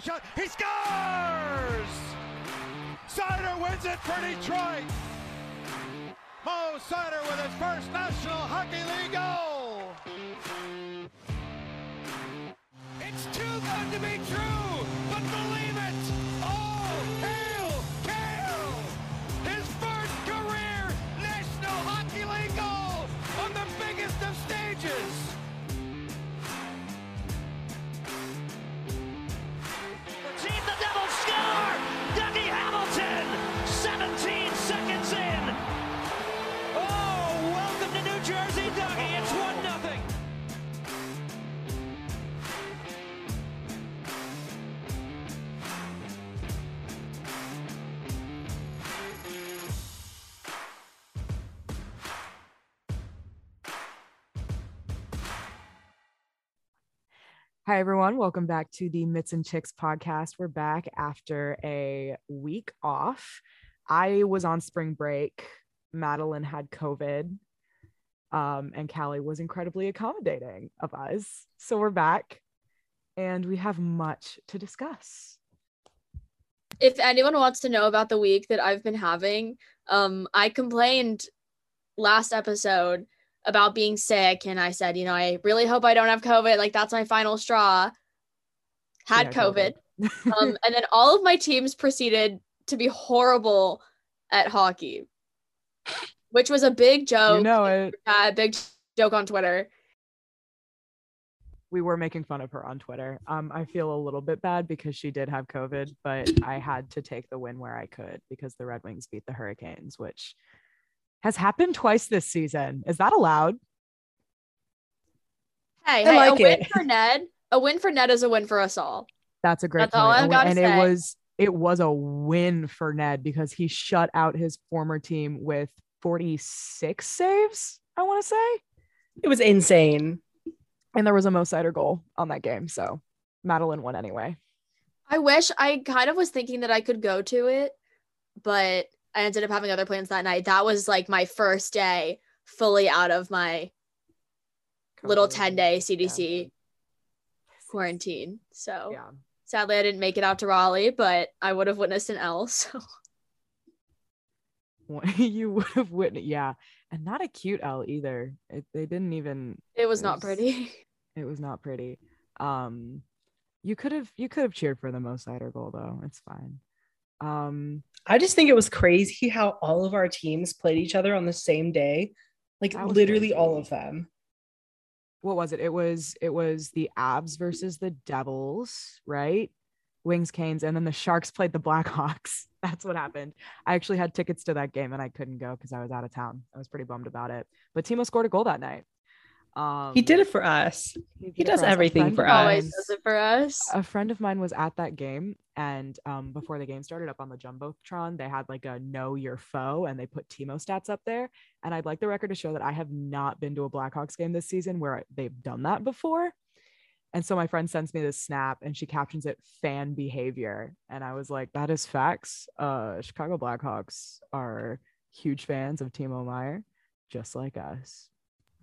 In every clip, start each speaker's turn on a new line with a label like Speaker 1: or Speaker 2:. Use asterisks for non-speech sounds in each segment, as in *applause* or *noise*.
Speaker 1: The shot. He scores! Seider wins it for Detroit. Mo Seider with his first National Hockey League goal. It's too good to be true,
Speaker 2: Hi, everyone. Welcome back to the Mitts and Chicks podcast. We're back after a week off. I was on spring break. Madeline had COVID. Um, and Kali was incredibly accommodating of us. So we're back and we have much to discuss.
Speaker 3: if anyone wants to know about the week that I've been having, um, I complained last episode about being sick, and I said, you know, I really hope I don't have COVID. Like that's my final straw. Had
Speaker 2: Yeah,
Speaker 3: COVID, *laughs* um, and then all of my teams proceeded to be horrible at hockey, which was a big joke.
Speaker 2: you know *laughs* it.
Speaker 3: uh, big joke on Twitter.
Speaker 2: we were making fun of her on Twitter. Um, I feel a little bit bad because she did have COVID, but I had to take the win where I could because the Red Wings beat the Hurricanes, which has happened twice this season. Is that allowed?
Speaker 3: Hey,
Speaker 4: I
Speaker 3: hey,
Speaker 4: like
Speaker 3: a win for Ned. A win for Ned is a win for us all.
Speaker 2: That's a great
Speaker 3: That's all
Speaker 2: point.
Speaker 3: I've
Speaker 2: And-
Speaker 3: gotta
Speaker 2: and
Speaker 3: say.
Speaker 2: it was it was a win for Ned because he shut out his former team with 46 saves, I want to say.
Speaker 4: It was insane.
Speaker 2: And there was a Mo Seider goal on that game. So Madeline won anyway.
Speaker 3: I wish I kind of was thinking that I could go to it, but I ended up having other plans that night. That was like my first day fully out of my little 10 day
Speaker 2: Yeah.
Speaker 3: CDC quarantine. So
Speaker 2: Yeah.
Speaker 3: sadly, I didn't make it out to Raleigh, but I would have witnessed an L. *laughs* So *laughs*
Speaker 2: you would have witnessed yeah and not a cute l either it, they didn't even
Speaker 3: it was
Speaker 2: It
Speaker 3: not
Speaker 2: was-
Speaker 3: pretty. *laughs*
Speaker 2: it was not pretty um you could have you could have cheered for the Mo Seider goal though it's fine um
Speaker 4: I just think it was crazy how all of our teams played each other on the same day. Like literally
Speaker 2: crazy.
Speaker 4: all of them.
Speaker 2: what was it? It was it was the abs versus the devils right? Wings canes and then the sharks played the blackhawks. *laughs* That's what happened. I actually had tickets to that game and i couldn't go because i was out of town. I was pretty bummed about it. But timo scored a goal that night um
Speaker 4: He did it for us.
Speaker 2: did
Speaker 4: he does
Speaker 2: for
Speaker 4: everything for us.
Speaker 3: Always does it for us.
Speaker 2: a friend of mine was at that game and um, before the game started up on the jumbotron they had like a know your foe and they put timo stats up there and i'd like the record to show that i have not been to a blackhawks game this season where they've done that before and so my friend sends me this snap and she captions it fan behavior and i was like that is facts uh chicago blackhawks are huge fans of timo meier just like us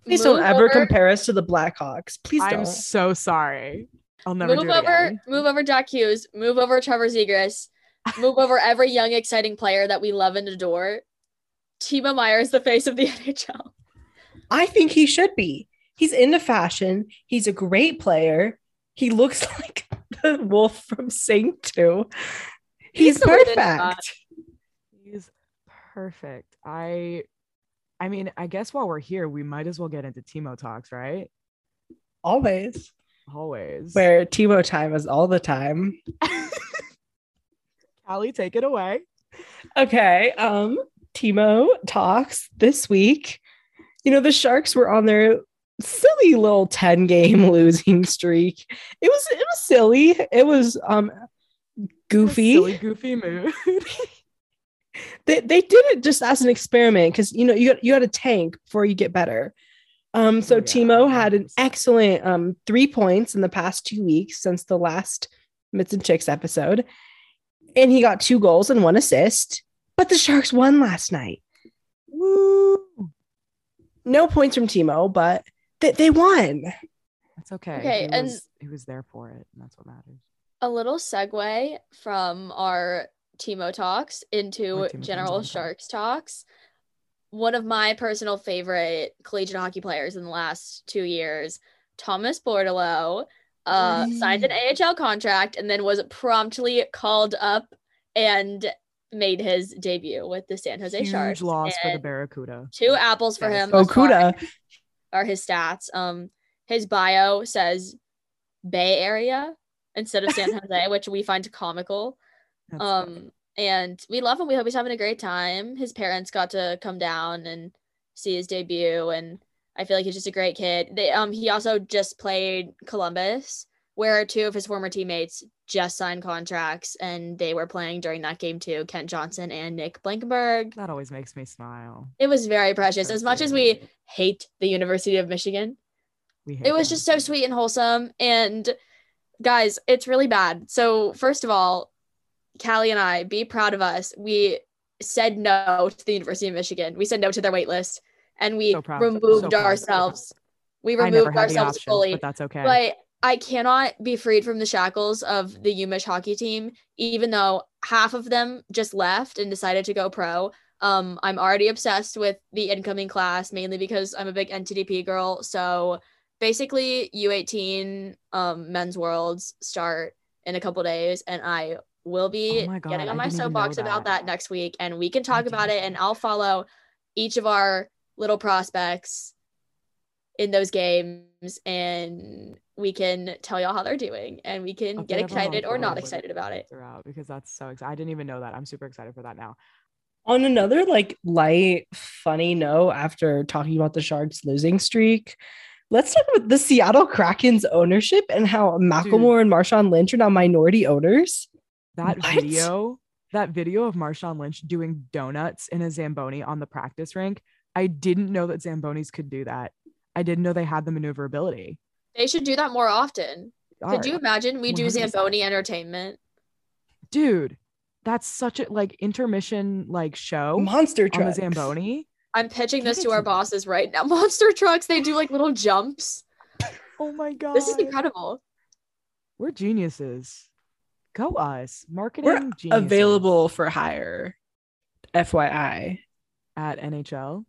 Speaker 4: Please don't ever
Speaker 3: over-
Speaker 4: compare us to the Blackhawks. Please
Speaker 2: i'm
Speaker 4: don't.
Speaker 2: I'm so sorry i'll never
Speaker 3: move
Speaker 2: do
Speaker 3: over,
Speaker 2: again.
Speaker 3: move over Jack Hughes, move over Trevor Zegras, move over *laughs* every young, exciting player that we love and adore. Timo Meier is the face of the *laughs* NHL.
Speaker 4: I think he should be. He's into fashion. He's a great player. He looks *laughs* like the wolf from Sing 2. He's
Speaker 3: Easily than that.
Speaker 4: perfect.
Speaker 2: He's perfect. I I mean, I guess while we're here, we might as well get into Timo talks, right?
Speaker 4: Always.
Speaker 2: Always.
Speaker 4: Where Timo time is all the time. *laughs*
Speaker 2: Kali, take it away.
Speaker 4: Okay. Um, Timo talks this week. You know, the Sharks were on their silly little 10 game *laughs* losing streak. It was it was silly. It was um goofy.
Speaker 2: Silly, goofy mood. *laughs*
Speaker 4: They they did it just as an experiment because you know you got you got to tank before you get better. Um, so
Speaker 2: Oh, yeah.
Speaker 4: Timo had an excellent um three points in the past two weeks since the last Mitts and Chicks episode, and he got two goals and one assist. But the Sharks won last night.
Speaker 2: Woo!
Speaker 4: No points from Timo, but they, they won.
Speaker 2: That's okay.
Speaker 3: Okay,
Speaker 2: He
Speaker 3: and-
Speaker 2: was, he was there for it, and that's what matters.
Speaker 3: A little segue from our Timo talks into
Speaker 2: Timo Timo
Speaker 3: general. Sharks talks. One of my personal favorite collegiate hockey players in the last two years, Thomas Bordeleau, uh, signed an AHL contract and then was promptly called up and made his debut with the San Jose
Speaker 2: Huge
Speaker 3: Sharks.
Speaker 2: loss for the Barracuda.
Speaker 3: Two apples for
Speaker 2: Yes.
Speaker 3: him. thus far
Speaker 4: Okuda.
Speaker 3: are his stats. Um, his bio says Bay Area instead of San *laughs* Jose, which we find comical.
Speaker 2: That's funny.
Speaker 3: Um, and we love him. We hope he's having a great time. His parents got to come down and see his debut, and I feel like he's just a great kid. They um he also just played Columbus, where two of his former teammates just signed contracts, and they were playing during that game too. Kent Johnson and Nick Blankenburg.
Speaker 2: that always makes me smile.
Speaker 3: It was very precious. As much as we hate the University of Michigan,
Speaker 2: We hate
Speaker 3: it was
Speaker 2: them.
Speaker 3: just so sweet and wholesome. And guys, it's really bad. So first of all, Kali and I, be proud of us. We said no to the University of Michigan. We said no to their wait list, and we
Speaker 2: So proud. So
Speaker 3: removed ourselves. We removed ourselves
Speaker 2: option,
Speaker 3: fully.
Speaker 2: but that's okay.
Speaker 3: But I cannot be freed from the shackles of the UMich hockey team, even though half of them just left and decided to go pro. Um, I'm already obsessed with the incoming class, mainly because I'm a big NTDP girl. So basically, U18 um, men's worlds start in a couple days, and I will be
Speaker 2: Oh my God,
Speaker 3: getting on
Speaker 2: I
Speaker 3: my
Speaker 2: didn't even know
Speaker 3: soapbox about
Speaker 2: that.
Speaker 3: that next week, and we can talk about it, and I'll follow each of our little prospects in those games and we can tell y'all how they're doing and we can
Speaker 2: Update
Speaker 3: get excited or not excited about it.
Speaker 2: throughout because that's so exciting. I didn't even know that. I'm super excited for that now.
Speaker 4: On another like light, funny note, after talking about the Sharks losing streak, let's talk about the Seattle Kraken's ownership and how Macklemore and Marshawn Lynch are now minority owners.
Speaker 2: That *laughs*
Speaker 4: What?
Speaker 2: video, that video of Marshawn Lynch doing donuts in a Zamboni on the practice rink. I didn't know that Zambonis could do that. I didn't know they had the maneuverability.
Speaker 3: They should do that more often. Could you imagine we do
Speaker 2: 100%.
Speaker 3: Zamboni entertainment?
Speaker 2: dude? That's such a like intermission like show
Speaker 4: Monster
Speaker 2: on the
Speaker 4: trucks.
Speaker 2: Zamboni.
Speaker 3: I'm pitching this to
Speaker 2: to
Speaker 3: our bosses right now. *laughs* Monster trucks, they do like little jumps.
Speaker 2: Oh my god,
Speaker 3: This is incredible.
Speaker 2: We're geniuses. Go us, marketing
Speaker 4: We're
Speaker 2: geniuses
Speaker 4: available for hire. FYI.
Speaker 2: at NHL.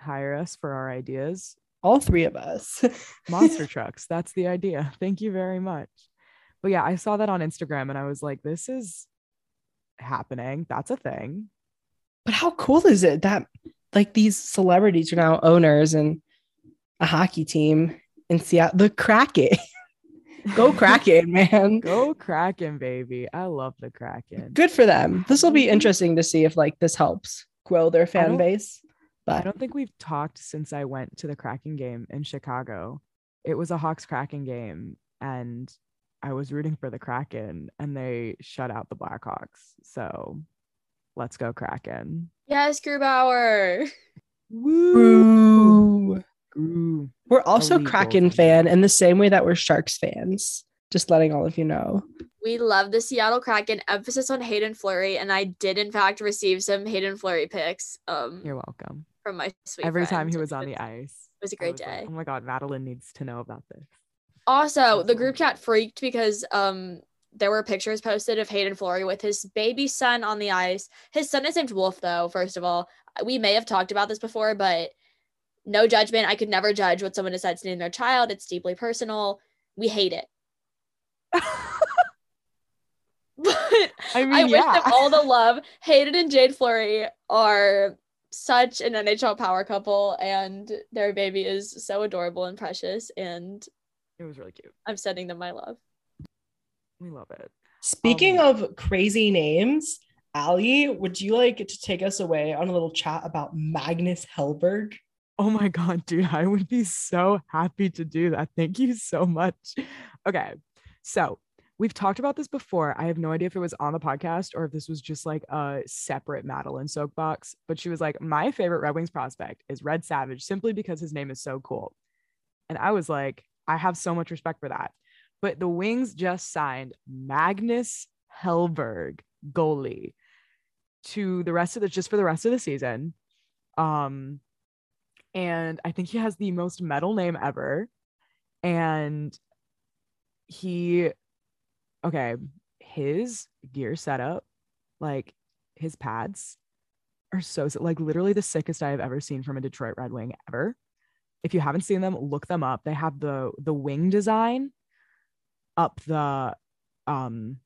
Speaker 2: Hire us for our ideas.
Speaker 4: All three of us. *laughs*
Speaker 2: monster trucks. That's the idea. Thank you very much. But yeah, I saw that on Instagram and I was like, this is happening. That's a thing.
Speaker 4: But how cool is it that like these celebrities are now owners and a hockey team in Seattle? The Kraken. *laughs* Go Kraken, man. *laughs*
Speaker 2: Go Kraken, baby. I love the Kraken.
Speaker 4: Good for them. This will be interesting to see if like this helps grow their fan base. But.
Speaker 2: I don't think we've talked since I went to the Kraken game in Chicago. It was a Hawks Kraken game and I was rooting for the Kraken and they shut out the Blackhawks. So let's go Kraken.
Speaker 3: Yes, Grubauer.
Speaker 2: Woo!
Speaker 4: Ooh.
Speaker 2: Ooh.
Speaker 4: we're also
Speaker 2: Elite
Speaker 4: Kraken fan in the same way that we're Sharks fans. Just letting all of you know.
Speaker 3: We love the Seattle Kraken. Emphasis on Hayden Fleury, and I did in fact receive some Hayden Fleury picks um
Speaker 2: You're welcome.
Speaker 3: from my sweet
Speaker 2: Every time he was on the ice.
Speaker 3: It was a great
Speaker 2: was like,
Speaker 3: day.
Speaker 2: oh my god, Madeline needs to know about this.
Speaker 3: Also, the group chat freaked because um there were pictures posted of Hayden Fleury with his baby son on the ice. His son is named Wolf, though. First of all, we may have talked about this before, but no judgment. I could never judge what someone decides to name their child. It's deeply personal. We hate it, *laughs* but
Speaker 2: I mean,
Speaker 3: I wish them all the love. Hayden and Jade Fleury are such an NHL power couple, and their baby is so adorable and precious. And
Speaker 2: it was really cute.
Speaker 3: I'm sending them my love.
Speaker 2: We love it.
Speaker 4: Speaking
Speaker 2: Um,
Speaker 4: of crazy names, Ali, would you like to take us away on a little chat about Magnus Hellberg?
Speaker 2: Oh my god, dude, I would be so happy to do that. Thank you so much. Okay. So, we've talked about this before. I have no idea if it was on the podcast or if this was just like a separate Madeline soapbox, but she was like, "My favorite Red Wings prospect is Red Savage simply because his name is so cool." And I was like, I have so much respect for that. But the Wings just signed Magnus Hellberg, goalie, to the rest of the just for the rest of the season. Um, and I think he has the most metal name ever. And he okay, his gear setup, like his pads are so like literally the sickest I have ever seen from a Detroit Red Wing ever. If you haven't seen them, look them up. They have the the wing design up the um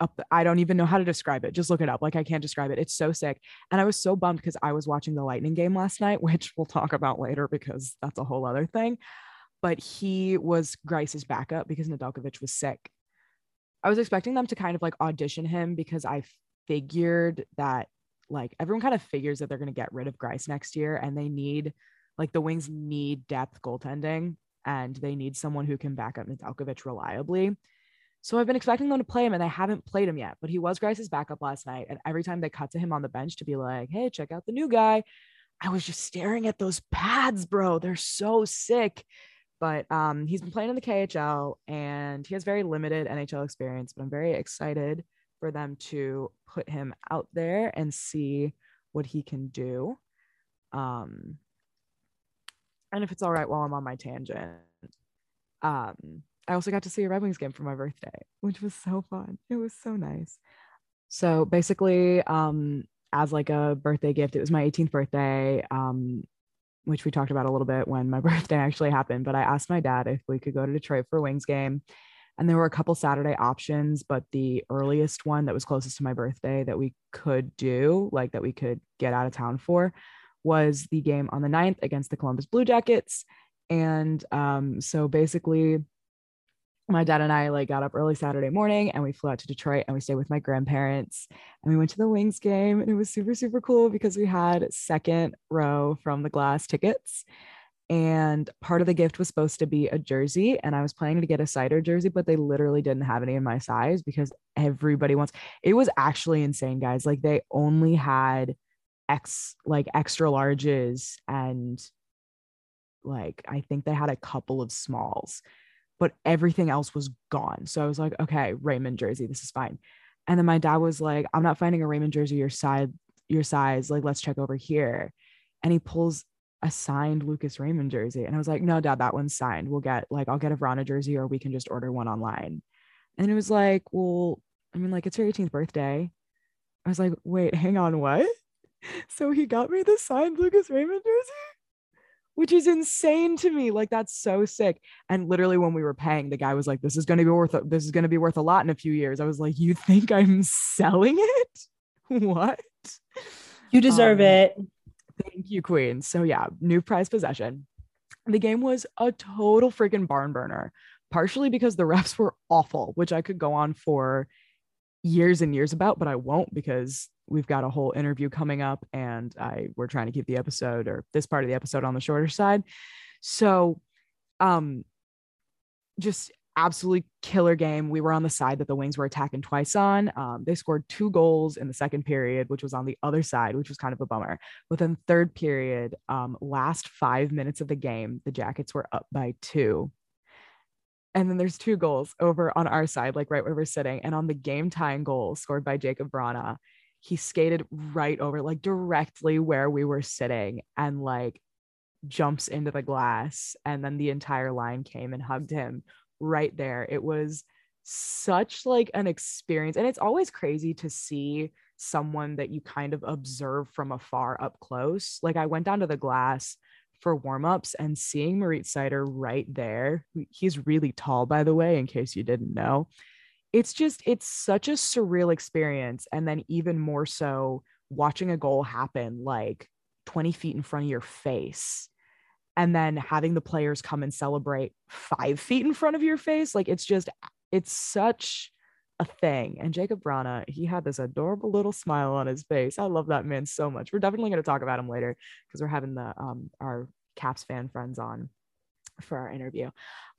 Speaker 2: up I don't even know how to describe it. Just look it up. Like I can't describe it. It's so sick. And I was so bummed because I was watching the Lightning game last night, *laughs* which we'll talk about later because that's a whole other thing. But he was Greiss's backup because Nedeljkovic was sick. I was expecting them to kind of like audition him because I figured that like everyone kind of figures that they're going to get rid of Greiss next year and they need like the Wings need depth goaltending and they need someone who can back up Nedeljkovic reliably. So I've been expecting them to play him and they haven't played him yet, but he was Greiss's backup last night. And every time they cut to him on the bench to be like, hey, check out the new guy, I was just staring at those pads, bro. They're so sick. But um, he's been playing in the KHL and he has very limited NHL experience, but I'm very excited for them to put him out there and see what he can do. Um, and if it's all right while I'm on my tangent, um, I also got to see a Red Wings game for my birthday, which was so fun. It was so nice. So basically, um, as like a birthday gift, it was my 18th birthday, um, which we talked about a little bit when my *laughs* birthday actually happened. But I asked my dad if we could go to Detroit for a Wings game. And there were a couple Saturday options, but the earliest one that was closest to my birthday that we could do, like that we could get out of town for, was the game on the 9th against the Columbus Blue Jackets. And um, so basically, my dad and I like got up early Saturday morning and we flew out to Detroit and we stayed with my grandparents and we went to the Wings game and it was super super cool because we had second row from the glass tickets. And part of the gift was supposed to be a jersey and I was planning to get a Seider jersey but they literally didn't have any in my size because everybody wants it was actually insane guys. Like they only had X like extra larges and like I think they had a couple of smalls but everything else was gone. So I was like, okay, Raymond jersey, this is fine. And then my dad was like, I'm not finding a Raymond jersey your side, your size. Like, let's check over here. And he pulls a signed Lucas Raymond jersey. And I was like, no, dad, that one's signed. We'll get like, I'll get a Vrana jersey or we can just order one online. And it was like, well, I mean, like, it's your 18th birthday. I was like, wait, hang on, what? *laughs* So he got me the signed Lucas Raymond jersey? Which is insane to me. Like that's so sick. And literally when we were paying, the guy was like, this is going to be worth, this is going to be worth a lot in a few years. I was like, you think I'm selling it? *laughs* what?
Speaker 4: You deserve um, it.
Speaker 2: Thank you, queen. So yeah, new prize possession. The game was a total freaking barn burner, partially because the refs were awful, which I could go on for years and years about, but I won't because we've got a whole interview coming up and I we're trying to keep the episode or this part of the episode on the shorter side. So um just absolutely killer game. We were on the side that the Wings were attacking twice on. Um, they scored two goals in the second period, which was on the other side, which was kind of a bummer. Within third period, um, last five minutes of the game, the Jackets were up by two. And then there's two goals over on our side, like right where we're sitting. And on the game tying goal scored by Jakub Vrana, he skated right over, like directly where we were sitting, and like jumps into the glass. And then the entire line came and hugged him right there. It was such like an experience. And it's always crazy to see someone that you kind of observe from afar up close. Like I went down to the glass for warm-ups and seeing Moritz Seider right there. He's really tall, by the way, in case you didn't know it's just it's such a surreal experience and then even more so watching a goal happen like 20 feet in front of your face and then having the players come and celebrate five feet in front of your face like it's just it's such a thing and jakub vrana he had this adorable little smile on his face. I love that man so much. We're definitely going to talk about him later because we're having the um our caps fan friends on for our interview.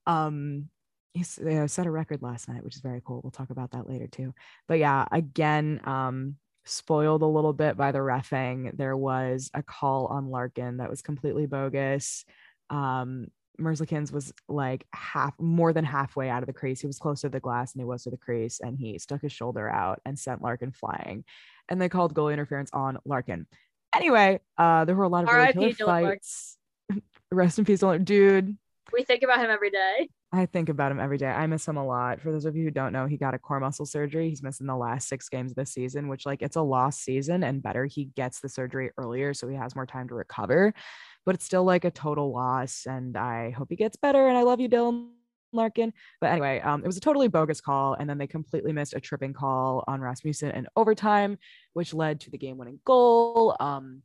Speaker 2: Um he set a record last night, which is very cool. We'll talk about that later too. But yeah, again, um, spoiled a little bit by the refing. There was a call on Larkin that was completely bogus. Um, Merzlikins was like half, more than halfway out of the crease. He was close to the glass and he was to the crease, and he stuck his shoulder out and sent Larkin flying. And they called goal interference on Larkin. Anyway, uh, there were a lot of really killer fights. *laughs* Rest in peace, dude.
Speaker 3: We think about him every day
Speaker 2: I think about him every day. I miss him a lot. For those of you who don't know, he got a core muscle surgery. He's missing the last six games this season, which like it's a lost season and better he gets the surgery earlier so he has more time to recover. But it's still like a total loss. And I hope he gets better. And I love you, Dylan Larkin. But anyway, um, it was a totally bogus call. And then they completely missed a tripping call on Rasmussen in overtime, which led to the game winning goal. Um,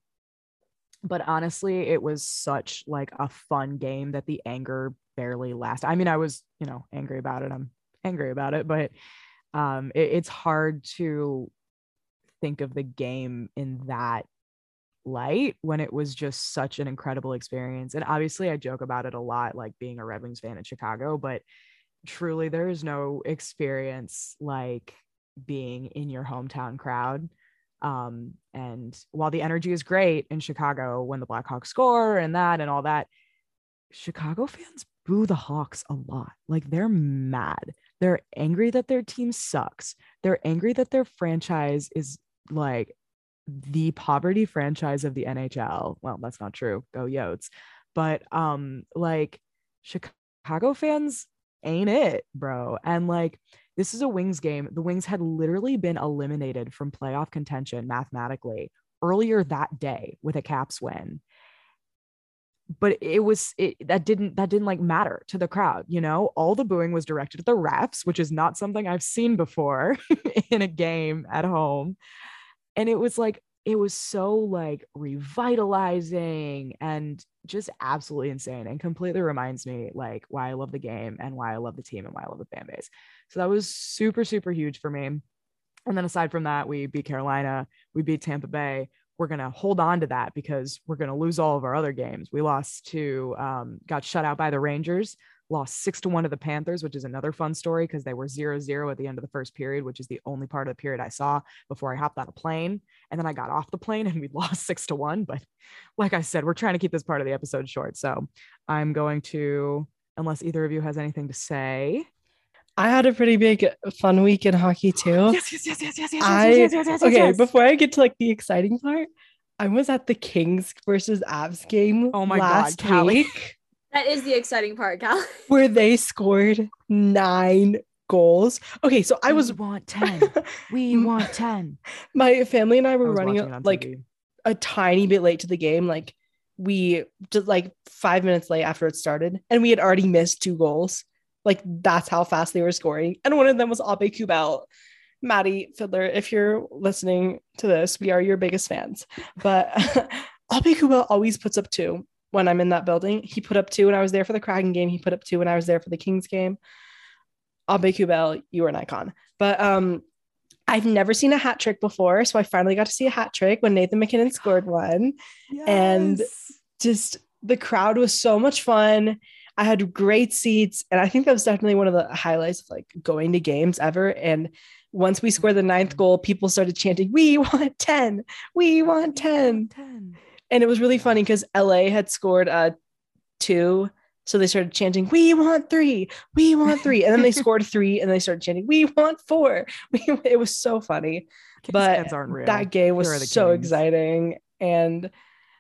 Speaker 2: but honestly, it was such like a fun game that the anger barely last. I mean, I was, you know, angry about it. I'm angry about it, but um, it, it's hard to think of the game in that light when it was just such an incredible experience. And obviously, I joke about it a lot, like being a Red Wings fan in Chicago, but truly, there is no experience like being in your hometown crowd. Um, and while the energy is great in Chicago when the Blackhawks score and that and all that, Chicago fans boo the Hawks a lot. Like they're mad. They're angry that their team sucks. They're angry that their franchise is like the poverty franchise of the NHL. Well, that's not true. Go Yotes. But um like Chicago fans ain't it, bro. And like this is a Wings game. The Wings had literally been eliminated from playoff contention mathematically earlier that day with a Caps win. But it was it that didn't that didn't like matter to the crowd, you know. All the booing was directed at the refs, which is not something I've seen before *laughs* in a game at home. And it was like it was so like revitalizing and just absolutely insane and completely reminds me like why I love the game and why I love the team and why I love the fan base. So that was super, super huge for me. And then aside from that, we beat Carolina, we beat Tampa Bay. We're going to hold on to that because we're going to lose all of our other games. We lost to, um, got shut out by the Rangers, lost six to one to the Panthers, which is another fun story because they were zero zero at the end of the first period, which is the only part of the period I saw before I hopped on a plane. And then I got off the plane and we *laughs* lost six to one. But like I said, we're trying to keep this part of the episode short. So I'm going to, unless either of you has anything to say.
Speaker 4: I had a pretty big uh, fun week in hockey too.
Speaker 2: Yes, yes, yes, yes, yes, yes,
Speaker 4: I-
Speaker 2: yes, yes, yes, yes,
Speaker 4: okay,
Speaker 2: yes.
Speaker 4: before I get to like the exciting part, I was at the Kings versus Avs game
Speaker 2: Oh my God,
Speaker 4: last
Speaker 2: Kali.
Speaker 4: week
Speaker 3: That is the exciting part, Cal. *laughs*
Speaker 4: where they scored nine goals. Okay, so I was
Speaker 2: We want *laughs* 10. We want 10.
Speaker 4: my family and I
Speaker 2: I
Speaker 4: were
Speaker 2: was
Speaker 4: running
Speaker 2: watching
Speaker 4: like
Speaker 2: TV.
Speaker 4: a tiny bit late to the game. Like we just like five minutes late after it started, and we had already missed two goals. Like that's how fast they were scoring. And one of them was Abe Kubel. Maddie Fiddler, if you're listening to this, we are your biggest fans. But *laughs* Abe Kubel always puts up two when I'm in that building. He put up two when I was there for the Kraken game. He put up two when I was there for the Kings game. Abe Kubel, you are an icon. But um I've never seen a hat trick before, so I finally got to see a hat trick when Nathan MacKinnon scored one. and- Just the crowd was so much fun. I had great seats, and I think that was definitely one of the highlights of like going to games ever. And once we scored the ninth goal, people started chanting, "We want ten! We want 10.
Speaker 2: 10.
Speaker 4: And it was really funny because LA had scored uh two. So they started chanting, We want three, we want three. And then they *laughs* scored three and they started chanting, We want four. *laughs* We, it was so funny.
Speaker 2: Kings
Speaker 4: but. That game was
Speaker 2: Here are the
Speaker 4: so exciting. And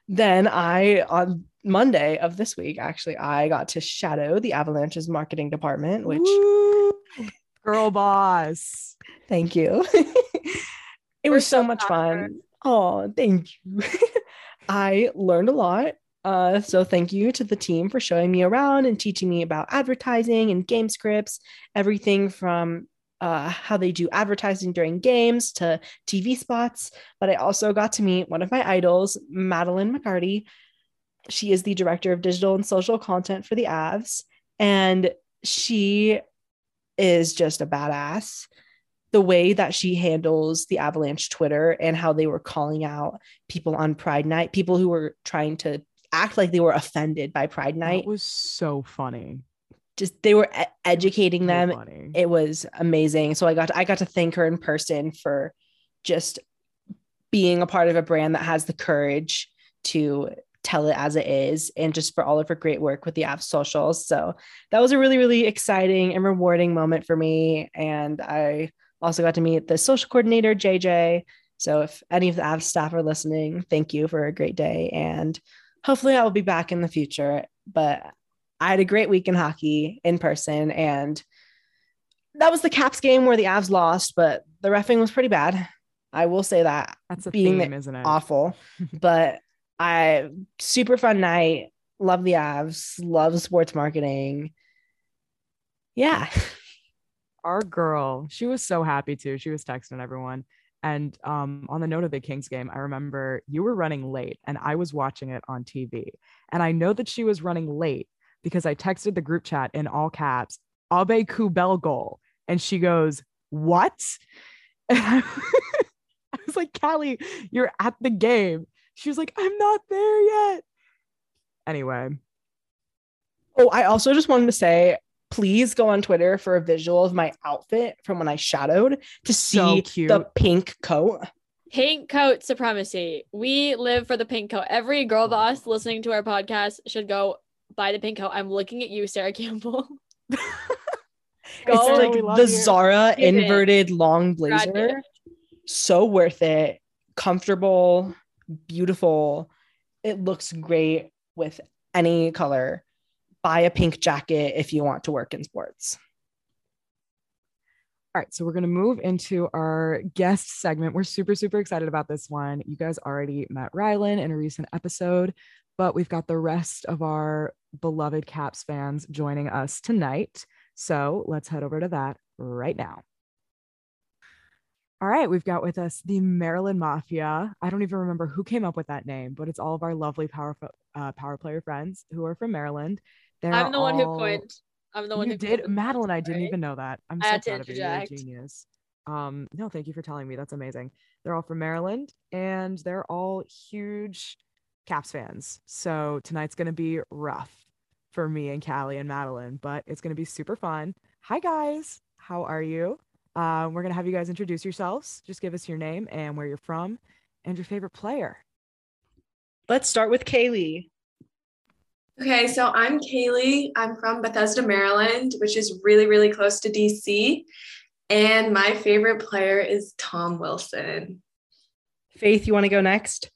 Speaker 4: then I, on Monday of this week, actually, I got to shadow the Avalanche's marketing department, which
Speaker 2: Woo! girl boss.
Speaker 4: Thank you. *laughs* it
Speaker 3: We're
Speaker 4: was so
Speaker 3: so
Speaker 4: much fun. Oh, thank you. *laughs* I learned a lot. Uh, so thank you to the team for showing me around and teaching me about advertising and game scripts, everything from uh, how they do advertising during games to TV spots. But I also got to meet one of my idols, Madeline McCarty. She is the director of digital and social content for the Avs, and she is just a badass the way that she handles the Avalanche Twitter and how they were calling out people on Pride Night, people who were trying to act like they were offended by Pride Night.
Speaker 2: It was so funny.
Speaker 4: Just they were educating them.
Speaker 2: funny.
Speaker 4: It was amazing. So I got I got to thank her in person for just being a part of a brand that has the courage to tell it as it is and just for all of her great work with the app socials. So that was a really, really exciting and rewarding moment for me. And I also got to meet the social coordinator, JJ. So if any of the app staff are listening, thank you for a great day. And hopefully I will be back in the future. But I had a great week in hockey in person, and that was the Caps game where the Avs lost, but the refing was pretty bad. I will say that
Speaker 2: That's a
Speaker 4: being
Speaker 2: theme, isn't it?
Speaker 4: awful, *laughs* but I super fun night. Love the Avs. Love sports marketing. Yeah, *laughs*
Speaker 2: Our girl, she was so happy too. She was texting everyone. And um, on the note of the Kings game, I remember you were running late and I was watching it on TV. And I know that she was running late because I texted the group chat in all caps, Abe Kubel goal. And she goes, What? *laughs* And I, I was like, Kali, you're at the game. She was like, I'm not there yet. Anyway,
Speaker 4: Oh, I also just wanted to say, please go on Twitter for a visual of my outfit from when I shadowed to see
Speaker 2: cute.
Speaker 4: the pink coat.
Speaker 3: Pink coat supremacy. We live for the pink coat. Every girl boss listening to our podcast should go buy the pink coat. I'm looking at you, Sarah Campbell. *laughs*
Speaker 4: It's like the
Speaker 2: you.
Speaker 4: Zara
Speaker 3: Give it.
Speaker 4: inverted long blazer.
Speaker 3: gift.
Speaker 4: So worth it. Comfortable, beautiful. It looks great with any color. Buy a pink jacket if you want to work in sports.
Speaker 2: All right, so we're going to move into our guest segment. We're super, super excited about this one. You guys already met Rylan in a recent episode, but we've got the rest of our beloved Caps fans joining us tonight. So let's head over to that right now. All right, we've got with us the Maryland Mafia. I don't even remember who came up with that name, but it's all of our lovely power uh, power player friends who are from Maryland. They're
Speaker 3: I'm the one who
Speaker 2: all-
Speaker 3: coined. I'm the one
Speaker 2: you
Speaker 3: who
Speaker 2: did, Madeline. I didn't even know that. I'm
Speaker 3: I
Speaker 2: so
Speaker 3: to
Speaker 2: proud of you. You're a genius. Um, no, thank you for telling me. That's amazing. They're all from Maryland, and they're all huge Caps fans. So tonight's gonna be rough for me and Kali and Madeline, but it's gonna be super fun. Hi guys, how are you? Um, we're gonna have you guys introduce yourselves. Just give us your name and where you're from, and your favorite player.
Speaker 4: Let's start with Cailey.
Speaker 5: Okay, so I'm Cailey. I'm from Bethesda, Maryland, which is really, really close to DC. And my favorite player is Tom Wilson.
Speaker 4: Faith, you want to go next?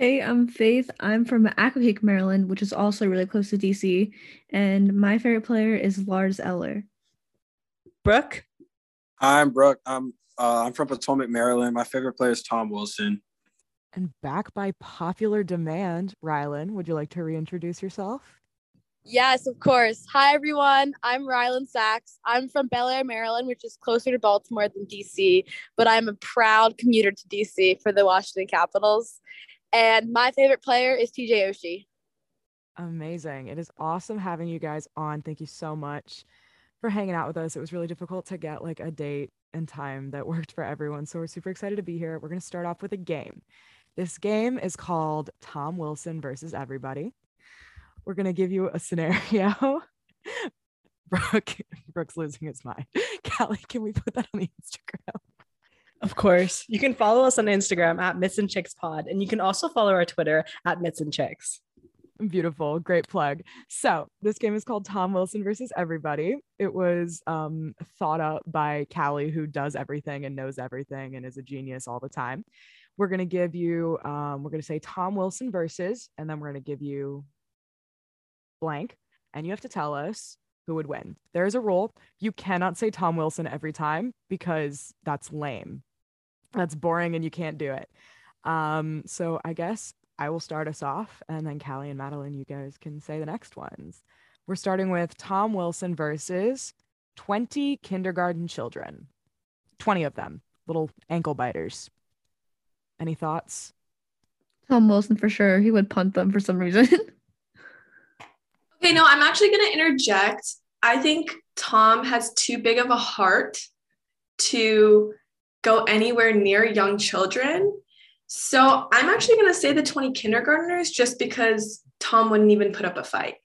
Speaker 6: Hey, I'm Faith. I'm from Accokeek, Maryland, which is also really close to DC. And my favorite player is Lars Eller.
Speaker 4: Brook?
Speaker 7: Hi, I'm Brook. I'm uh, I'm from Potomac, Maryland. My favorite player is Tom Wilson.
Speaker 2: And back by popular demand, Rylan, would you like to reintroduce yourself?
Speaker 8: Yes, of course. Hi, everyone. I'm Rylan Sachs. I'm from Bel Air, Maryland, which is closer to Baltimore than DC, but I'm a proud commuter to DC for the Washington Capitals. And my favorite player is TJ Oshie.
Speaker 2: Amazing. It is awesome having you guys on. Thank you so much for hanging out with us. It was really difficult to get like a date and time that worked for everyone. So we're super excited to be here. We're going to start off with a game. This game is called Tom Wilson versus everybody. We're going to give you a scenario. *laughs* Brook, Brook's losing his mind. *laughs* Kali, can we put that on the Instagram?
Speaker 4: Of course. You can follow us on Instagram at Mitts and Chicks Pod, and you can also follow our Twitter at Mitts and Chicks.
Speaker 2: Beautiful. Great plug. So this game is called Tom Wilson versus everybody. It was um, thought up by Kali, who does everything and knows everything and is a genius all the time. We're going to give you, um, we're going to say Tom Wilson versus, and then we're going to give you blank. And you have to tell us who would win. There is a rule. You cannot say Tom Wilson every time because that's lame. That's boring and you can't do it. Um, so I guess I will start us off, and then Kali and Madeline, you guys can say the next ones. We're starting with Tom Wilson versus 20 kindergarten children, 20 of them, little ankle biters. Any thoughts?
Speaker 6: Tom Wilson for sure. He would punt them for some reason. *laughs*
Speaker 5: Okay, no, I'm actually going to interject. I think Tom has too big of a heart to go anywhere near young children. So I'm actually going to say the 20 kindergartners just because Tom wouldn't even put up a fight.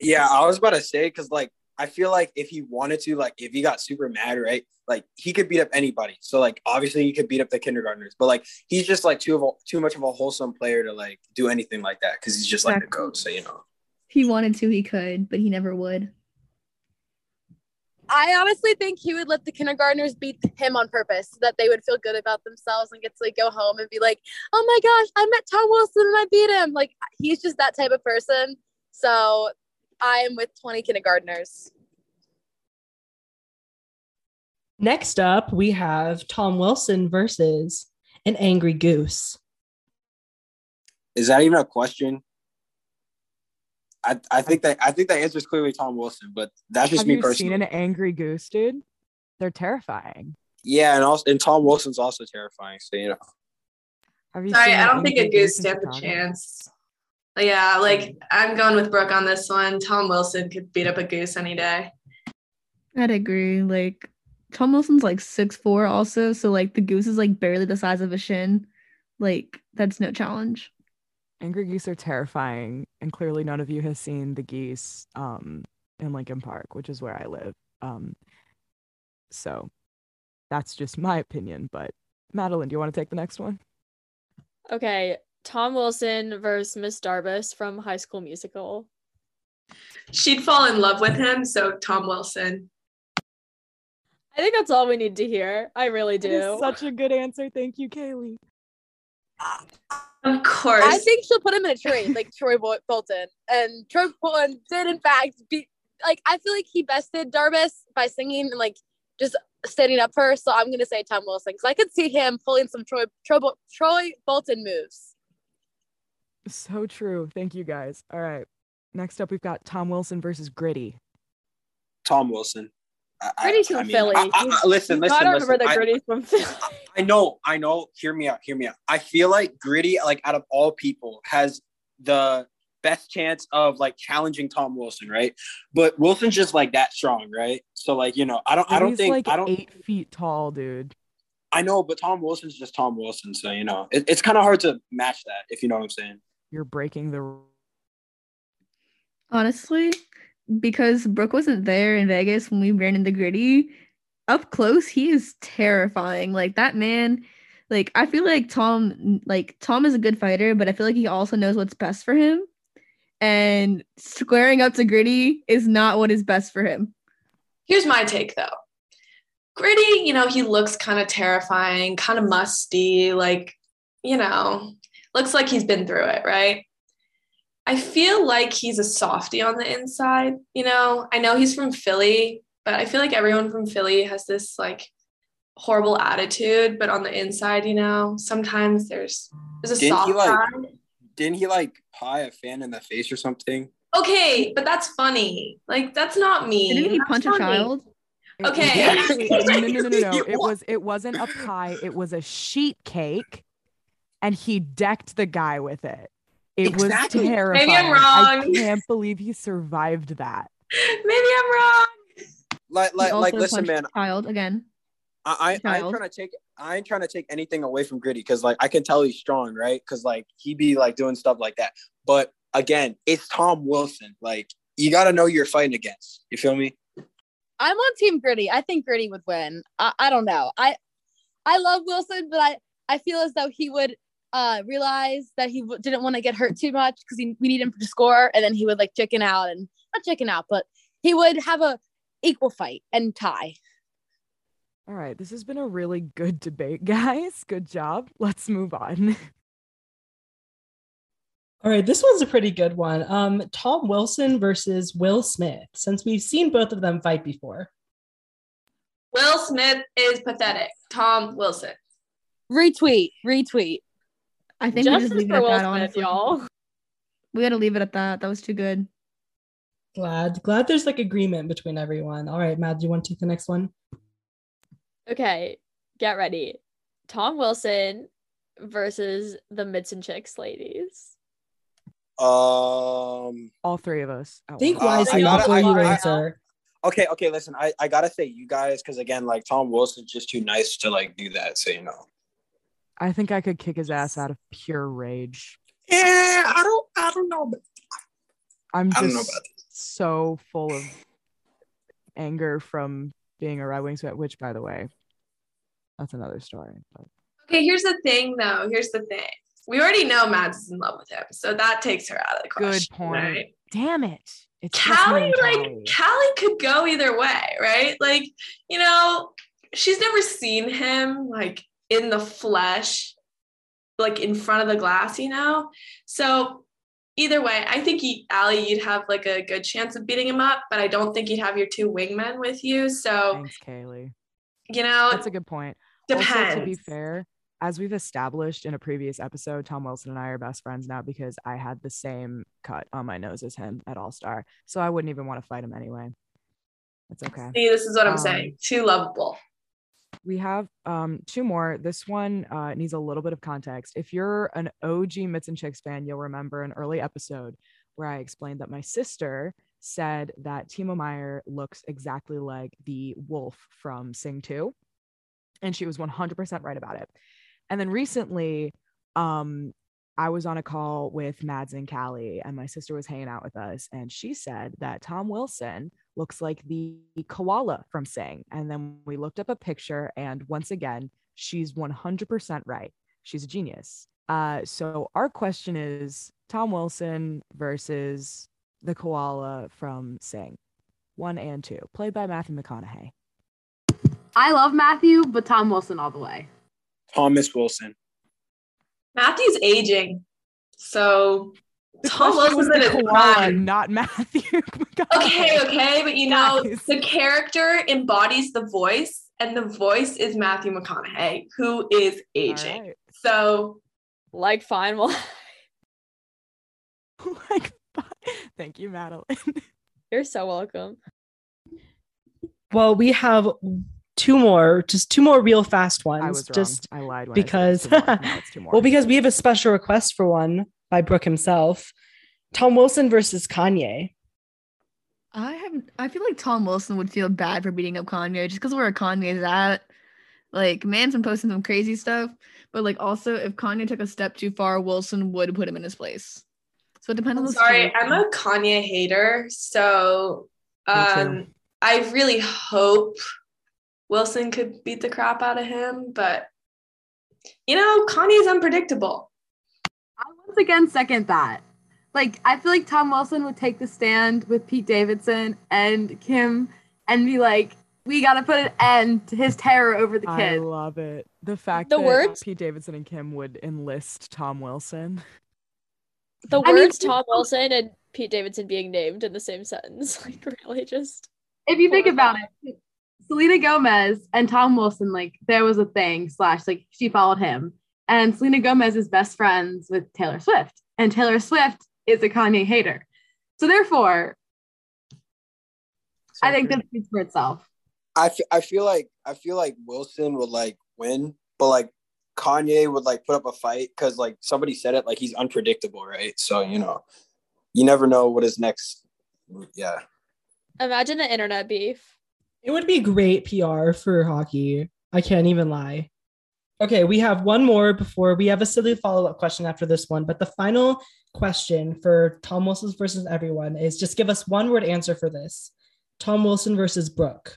Speaker 7: Yeah, I was about to say because like I feel like if he wanted to, like if he got super mad, right, like he could beat up anybody. So like obviously he could beat up the kindergartners, but like he's just like too of a, too much of a wholesome player to like do anything like that because he's just like the
Speaker 6: Exactly.
Speaker 7: coach. So you know.
Speaker 6: if he wanted to, he could, but he never would.
Speaker 8: I honestly think he would let the kindergartners beat him on purpose so that they would feel good about themselves and get to like go home and be like, oh my gosh, I met Tom Wilson and I beat him. Like he's just that type of person. So I am with 20 kindergartners.
Speaker 4: Next up, we have Tom Wilson versus an angry goose.
Speaker 7: Is that even a question? I, I think that I think that answer is clearly Tom Wilson, but that's just
Speaker 2: Have
Speaker 7: me
Speaker 2: you
Speaker 7: personally.
Speaker 2: seen an angry goose, dude? They're terrifying.
Speaker 7: Yeah, and also and Tom Wilson's also terrifying. So you know,
Speaker 2: Have you
Speaker 5: Sorry,
Speaker 2: seen
Speaker 5: I don't think a
Speaker 2: angry
Speaker 5: goose stands a
Speaker 2: Chicago?
Speaker 5: chance. Yeah, like mm. I'm going with Brook on this one. Tom Wilson could beat up a goose any day.
Speaker 6: I'd agree. Like Tom Wilson's like six four also, so like the goose is like barely the size of a shin. Like that's no challenge.
Speaker 2: Angry geese are terrifying, and clearly none of you has seen the geese um, in Lincoln Park, which is where I live. Um, so that's just my opinion. But Madeline, do you want to take the next one?
Speaker 3: Okay, Tom Wilson versus Miss Darbus from High School Musical.
Speaker 5: She'd fall in love with him, so Tom Wilson.
Speaker 3: I think that's all we need to hear. I really do.
Speaker 2: such a good answer. Thank you, Cailey. *laughs*
Speaker 5: Of course.
Speaker 8: I think she'll put him in a trade, like Troy Bol- Bolton. And Troy Bolton did, in fact, be like, I feel like he bested Darbus by singing and like just standing up for her. So I'm going to say Tom Wilson because I could see him pulling some Troy, Troy, Troy Bolton moves.
Speaker 2: So true. Thank you, guys. All right. Next up, we've got Tom Wilson versus Gritty.
Speaker 7: Tom Wilson. I- I-
Speaker 3: Gritty's from
Speaker 7: I mean,
Speaker 3: Philly.
Speaker 7: I- I- I- listen,
Speaker 3: you
Speaker 7: listen,
Speaker 3: gotta
Speaker 7: listen.
Speaker 3: remember that
Speaker 7: I-
Speaker 3: Gritty's from Philly.
Speaker 7: I know, I know. Hear me out. Hear me out. I feel like Gritty, like out of all people, has the best chance of like challenging Tom Wilson, right? But Wilson's just like that strong, right? So like you know, I don't, I don't think,
Speaker 2: like
Speaker 7: I don't,
Speaker 2: eight feet tall, dude.
Speaker 7: I know, but Tom Wilson's just Tom Wilson, so you know, it, it's kind of hard to match that if you know what I'm saying.
Speaker 2: You're breaking the.
Speaker 6: Honestly, because Brook wasn't there in Vegas when we ran into Gritty, up close, he is terrifying. Like that man, like I feel like Tom, like Tom is a good fighter, but I feel like he also knows what's best for him. And squaring up to Gritty is not what is best for him.
Speaker 5: Here's my take though. Gritty, you know, he looks kind of terrifying, kind of musty, like, you know, looks like he's been through it, right? I feel like he's a softie on the inside, you know. I know he's from Philly, but I feel like everyone from Philly has this like horrible attitude, but on the inside, you know, sometimes there's there's a
Speaker 7: Didn't
Speaker 5: soft
Speaker 7: he, like-
Speaker 5: side.
Speaker 7: Didn't he like pie a fan in the face or something?
Speaker 5: Okay, but that's funny. Like that's not me.
Speaker 6: Didn't he
Speaker 5: That's
Speaker 6: punch a
Speaker 5: not me.
Speaker 6: child?
Speaker 5: Okay. *laughs*
Speaker 2: no, no, no, no, no, *laughs* no. It was it wasn't a pie. It was a sheet cake, and he decked the guy with it. It
Speaker 7: Exactly.
Speaker 2: was
Speaker 7: Maybe
Speaker 2: terrifying.
Speaker 5: I'm
Speaker 2: I can't believe he survived that. *laughs*
Speaker 5: Maybe I'm wrong.
Speaker 7: Like, like, like, listen, man.
Speaker 6: child again.
Speaker 7: I, I, I ain't trying to take I ain't trying to take anything away from Gritty because like I can tell he's strong, right? Because like he be like doing stuff like that. But again, it's Tom Wilson. Like you got to know who you're fighting against. You feel me?
Speaker 8: I'm on Team Gritty. I think Gritty would win. I, I don't know. I I love Wilson, but I I feel as though he would uh realize that he w- didn't want to get hurt too much because we need him to score, and then he would like chicken out and not chicken out, but he would have a equal fight and tie.
Speaker 2: All right, this has been a really good debate, *laughs* guys. Good job. Let's move on. *laughs*
Speaker 4: All right, this one's a pretty good one. Um, Tom Wilson versus Will Smith, since we've seen both of them fight before.
Speaker 5: Will Smith is pathetic. Tom Wilson.
Speaker 8: Retweet, retweet.
Speaker 6: I think we just
Speaker 3: Justice
Speaker 6: leave it
Speaker 3: for
Speaker 6: at
Speaker 3: Will
Speaker 6: that,
Speaker 3: Smith,
Speaker 6: honestly.
Speaker 3: y'all.
Speaker 6: We gotta leave it at that. That was too good.
Speaker 4: Glad, glad there's like agreement between everyone. All right, Matt, do you want to take the next one?
Speaker 3: Okay, get ready. Tom Wilson versus the Mitts and Chicks ladies.
Speaker 7: Um.
Speaker 2: All three of us. at
Speaker 4: Think
Speaker 7: Uh,
Speaker 4: wisely
Speaker 7: I gotta-
Speaker 4: before
Speaker 7: I-
Speaker 4: you
Speaker 7: I-
Speaker 4: answer.
Speaker 7: Okay. Okay. Listen, I I gotta say you guys because again, like Tom Wilson's just too nice to like do that. So you know.
Speaker 2: I think I could kick his ass out of pure rage.
Speaker 7: Yeah, I don't. I don't know. But
Speaker 2: I'm
Speaker 7: I don't know
Speaker 2: just
Speaker 7: about
Speaker 2: so full of anger from being a Red Wings fan, which, by the way, that's another story. But
Speaker 5: Okay, here's the thing though. Here's the thing. We already know Mads is in love with him, so that takes her out of the
Speaker 2: Good point.
Speaker 5: Right?
Speaker 2: damn it! It's Kali,
Speaker 5: like
Speaker 2: Kali.
Speaker 5: Kali could go either way, right? Like, you know, she's never seen him like in the flesh, like in front of the glass, you know? So either way, I think you, Ali, you'd have like a good chance of beating him up, but I don't think you'd have your two wingmen with you. So
Speaker 2: Thanks, Cailey.
Speaker 5: you know,
Speaker 2: That's a good point.
Speaker 5: depends.
Speaker 2: Also, to be fair, as we've established in a previous episode, Tom Wilson and I are best friends now because I had the same cut on my nose as him at All Star. So I wouldn't even want to fight him anyway. It's okay.
Speaker 5: See, this is what I'm
Speaker 2: Um,
Speaker 5: saying. Too lovable.
Speaker 2: We have um, two more. This one uh, needs a little bit of context. If you're an OG Mitts and Chicks fan, you'll remember an early episode where I explained that my sister said that Timo Meier looks exactly like the wolf from Sing 2. And she was 100% right about it. And then recently, um, I was on a call with Mads and Kali, and my sister was hanging out with us, and she said that Tom Wilson looks like the koala from Sing. And then we looked up a picture, and once again, she's 100% right. She's a genius. Uh, so our question is Tom Wilson versus the koala from Sing, one and two, played by Matthew McConaughey.
Speaker 9: I love Matthew, but Tom Wilson all the way.
Speaker 7: Thomas Wilson.
Speaker 5: Matthew's aging. So
Speaker 2: The
Speaker 5: Tom
Speaker 2: question was
Speaker 5: Wilson's in
Speaker 2: the
Speaker 5: his
Speaker 2: koala,
Speaker 5: prime.
Speaker 2: not Matthew. *laughs*
Speaker 5: Okay, okay, but you know,
Speaker 2: Guys.
Speaker 5: the character embodies the voice, and the voice is Matthew McConaughey, who is aging.
Speaker 2: right.
Speaker 5: So
Speaker 3: Like fine, well, *laughs* *laughs*
Speaker 2: like, thank you, Madeline.
Speaker 3: you're so welcome.
Speaker 4: Well, we have two more, just two more real fast ones.
Speaker 2: I was wrong.
Speaker 4: just
Speaker 2: I lied when
Speaker 4: because-
Speaker 2: I said two more. No, it's two more.
Speaker 4: well, because we have a special request for one by Brook himself. Tom Wilson versus Kanye.
Speaker 6: I have I feel like Tom Wilson would feel bad for beating up Kanye just because where Kanye's at. Like, man's been posting some crazy stuff, but like also if Kanye took a step too far, Wilson would put him in his place. So it depends on
Speaker 5: I'm
Speaker 6: the
Speaker 5: sorry,
Speaker 6: situation.
Speaker 5: I'm a Kanye hater. So um I really hope Wilson could beat the crap out of him, but you know, Kanye's unpredictable.
Speaker 9: I once again second that. Like, I feel like Tom Wilson would take the stand with Pete Davidson and Kim and be like, we got to put an end to his terror over the kid.
Speaker 2: I love it. The fact
Speaker 3: The
Speaker 2: that
Speaker 3: words-
Speaker 2: Pete Davidson and Kim would enlist Tom Wilson.
Speaker 3: The
Speaker 9: I mean,
Speaker 3: words Tom Wilson and Pete Davidson being named in the same sentence, *laughs* like really just
Speaker 9: if you think about it, Selena Gomez and Tom Wilson, like there was a thing, slash, like she followed him. And Selena Gomez is best friends with Taylor Swift. And Taylor Swift is a Kanye hater. So therefore, I think that speaks for itself.
Speaker 7: I, f- I feel like I feel like Wilson would like win, but like Kanye would like put up a fight because like somebody said it like he's unpredictable, right? So you know, you never know what his next. Yeah,
Speaker 3: imagine the internet beef.
Speaker 4: It would be great PR for hockey. I can't even lie. Okay, we have one more before we have a silly follow up question after this one. But the final question for Tom Wilson versus everyone is just give us one word answer for this Tom Wilson versus Brook.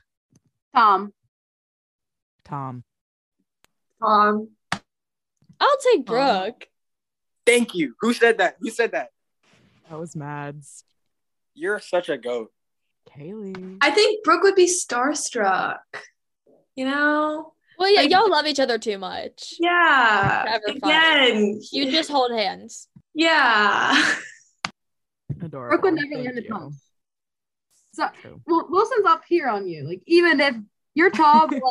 Speaker 9: Tom.
Speaker 2: Tom.
Speaker 5: Tom.
Speaker 3: I'll take Brook.
Speaker 7: thank you. Who said that? Who said that?
Speaker 2: That was Mads.
Speaker 7: You're such a goat.
Speaker 2: Cailey.
Speaker 5: I think Brook would be starstruck. You know?
Speaker 3: Well, yeah,
Speaker 5: Like-
Speaker 3: y'all love each other too much.
Speaker 5: Yeah. Again.
Speaker 3: You just hold hands.
Speaker 5: Yeah.
Speaker 2: Adorable.
Speaker 9: Brook would never
Speaker 2: Thank
Speaker 9: learn to
Speaker 2: you.
Speaker 9: talk. So
Speaker 2: True.
Speaker 9: well, Wilson's up here on you. Like even if you're tall, *laughs* like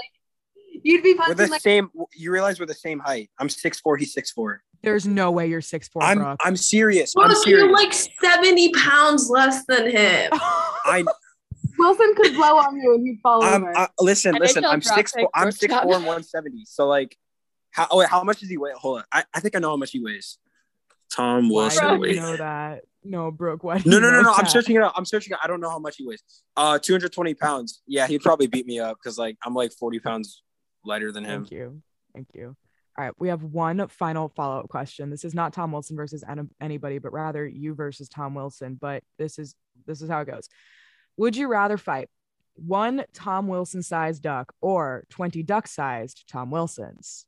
Speaker 9: you'd be
Speaker 7: We're the
Speaker 9: like
Speaker 7: same. You realize we're the same height. I'm six four. He's six four.
Speaker 2: There's no way you're six four,
Speaker 7: I'm
Speaker 2: Brook.
Speaker 7: I'm serious. I'm
Speaker 5: Brook, you're
Speaker 7: serious.
Speaker 5: like 70 pounds less than him. *laughs*
Speaker 7: I
Speaker 9: Wilson could blow on you and he'd fall
Speaker 7: I'm
Speaker 9: over.
Speaker 7: I, listen
Speaker 3: I
Speaker 7: listen. I'm
Speaker 3: I'll
Speaker 7: six four. I'm
Speaker 3: pick
Speaker 7: six
Speaker 3: Brook
Speaker 7: four and one seventy. So like, how oh, wait, how much does he weigh? Hold on. I, I think I know how much he weighs. Tom
Speaker 2: Why
Speaker 7: Wilson.
Speaker 2: do you
Speaker 7: weighs-
Speaker 2: know that? No, Brook. Why? do
Speaker 7: No, no, no,
Speaker 2: know
Speaker 7: no. I'm searching it up. I'm searching it. I don't know how much he weighs. Uh, 220 pounds. Yeah, he'd probably beat me up because like I'm like 40 pounds lighter than him.
Speaker 2: Thank you. Thank you. All right. We have one final follow up question. This is not Tom Wilson versus anybody, but rather you versus Tom Wilson. But this is this is how it goes. Would you rather fight one Tom Wilson sized duck or 20 duck sized Tom Wilsons?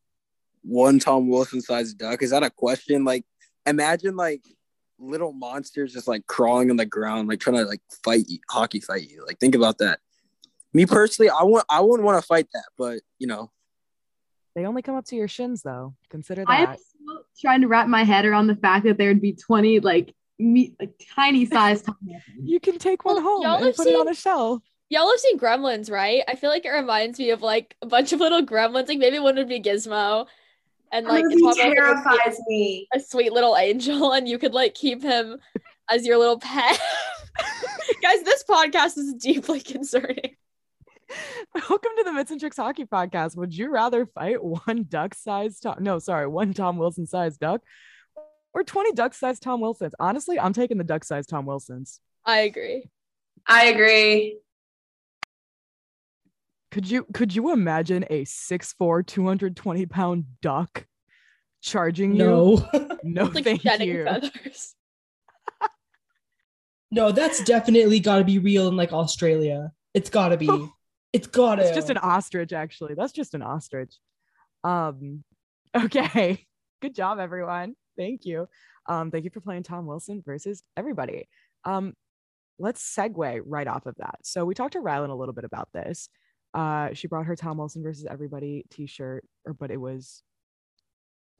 Speaker 7: One Tom Wilson sized duck. Is that a question? Like, imagine like little monsters just like crawling on the ground, like trying to like fight you, hockey fight you. Like, think about that. Me personally, I want I wouldn't want to fight that, but you know,
Speaker 2: They only come up to your shins though. Consider that.
Speaker 9: I am trying to wrap my head around the fact that there would be 20 like me like tiny size Tom
Speaker 2: You can take one
Speaker 3: Well,
Speaker 2: home
Speaker 3: y'all
Speaker 2: and
Speaker 3: have
Speaker 2: put it on a shelf.
Speaker 3: Y'all have seen Gremlins, right? I feel like it reminds me of like a bunch of little gremlins. Like maybe one would be Gizmo, and like
Speaker 5: Like,
Speaker 3: Tom
Speaker 5: he
Speaker 3: Wilson
Speaker 5: terrifies me.
Speaker 3: a sweet little angel, *laughs* and you could like keep him as your little pet. *laughs* Guys, this podcast is deeply concerning.
Speaker 2: Welcome to the Mitts and Chicks Hockey Podcast. Would you rather fight one duck-sized Tom? No, sorry, one Tom Wilson-sized duck, or twenty duck-sized Tom Wilsons? Honestly, I'm taking the duck-sized Tom Wilsons.
Speaker 3: I agree.
Speaker 5: I agree.
Speaker 2: Could you could you imagine a 6'4", 220 pound duck charging you?
Speaker 4: No, *laughs*
Speaker 2: No,
Speaker 3: It's like
Speaker 2: thank you.
Speaker 3: feathers.
Speaker 4: no, that's definitely got to be real in like Australia. It's got to be. *laughs* It's got to.
Speaker 2: It's just an ostrich, actually. That's just an ostrich. Um, *laughs* okay. Good job, everyone. Thank you. Um, thank you for playing Tom Wilson versus everybody. Um, let's segue right off of that. So we talked to Rylan a little bit about this. Uh, she brought her Tom Wilson versus everybody t-shirt, or but it was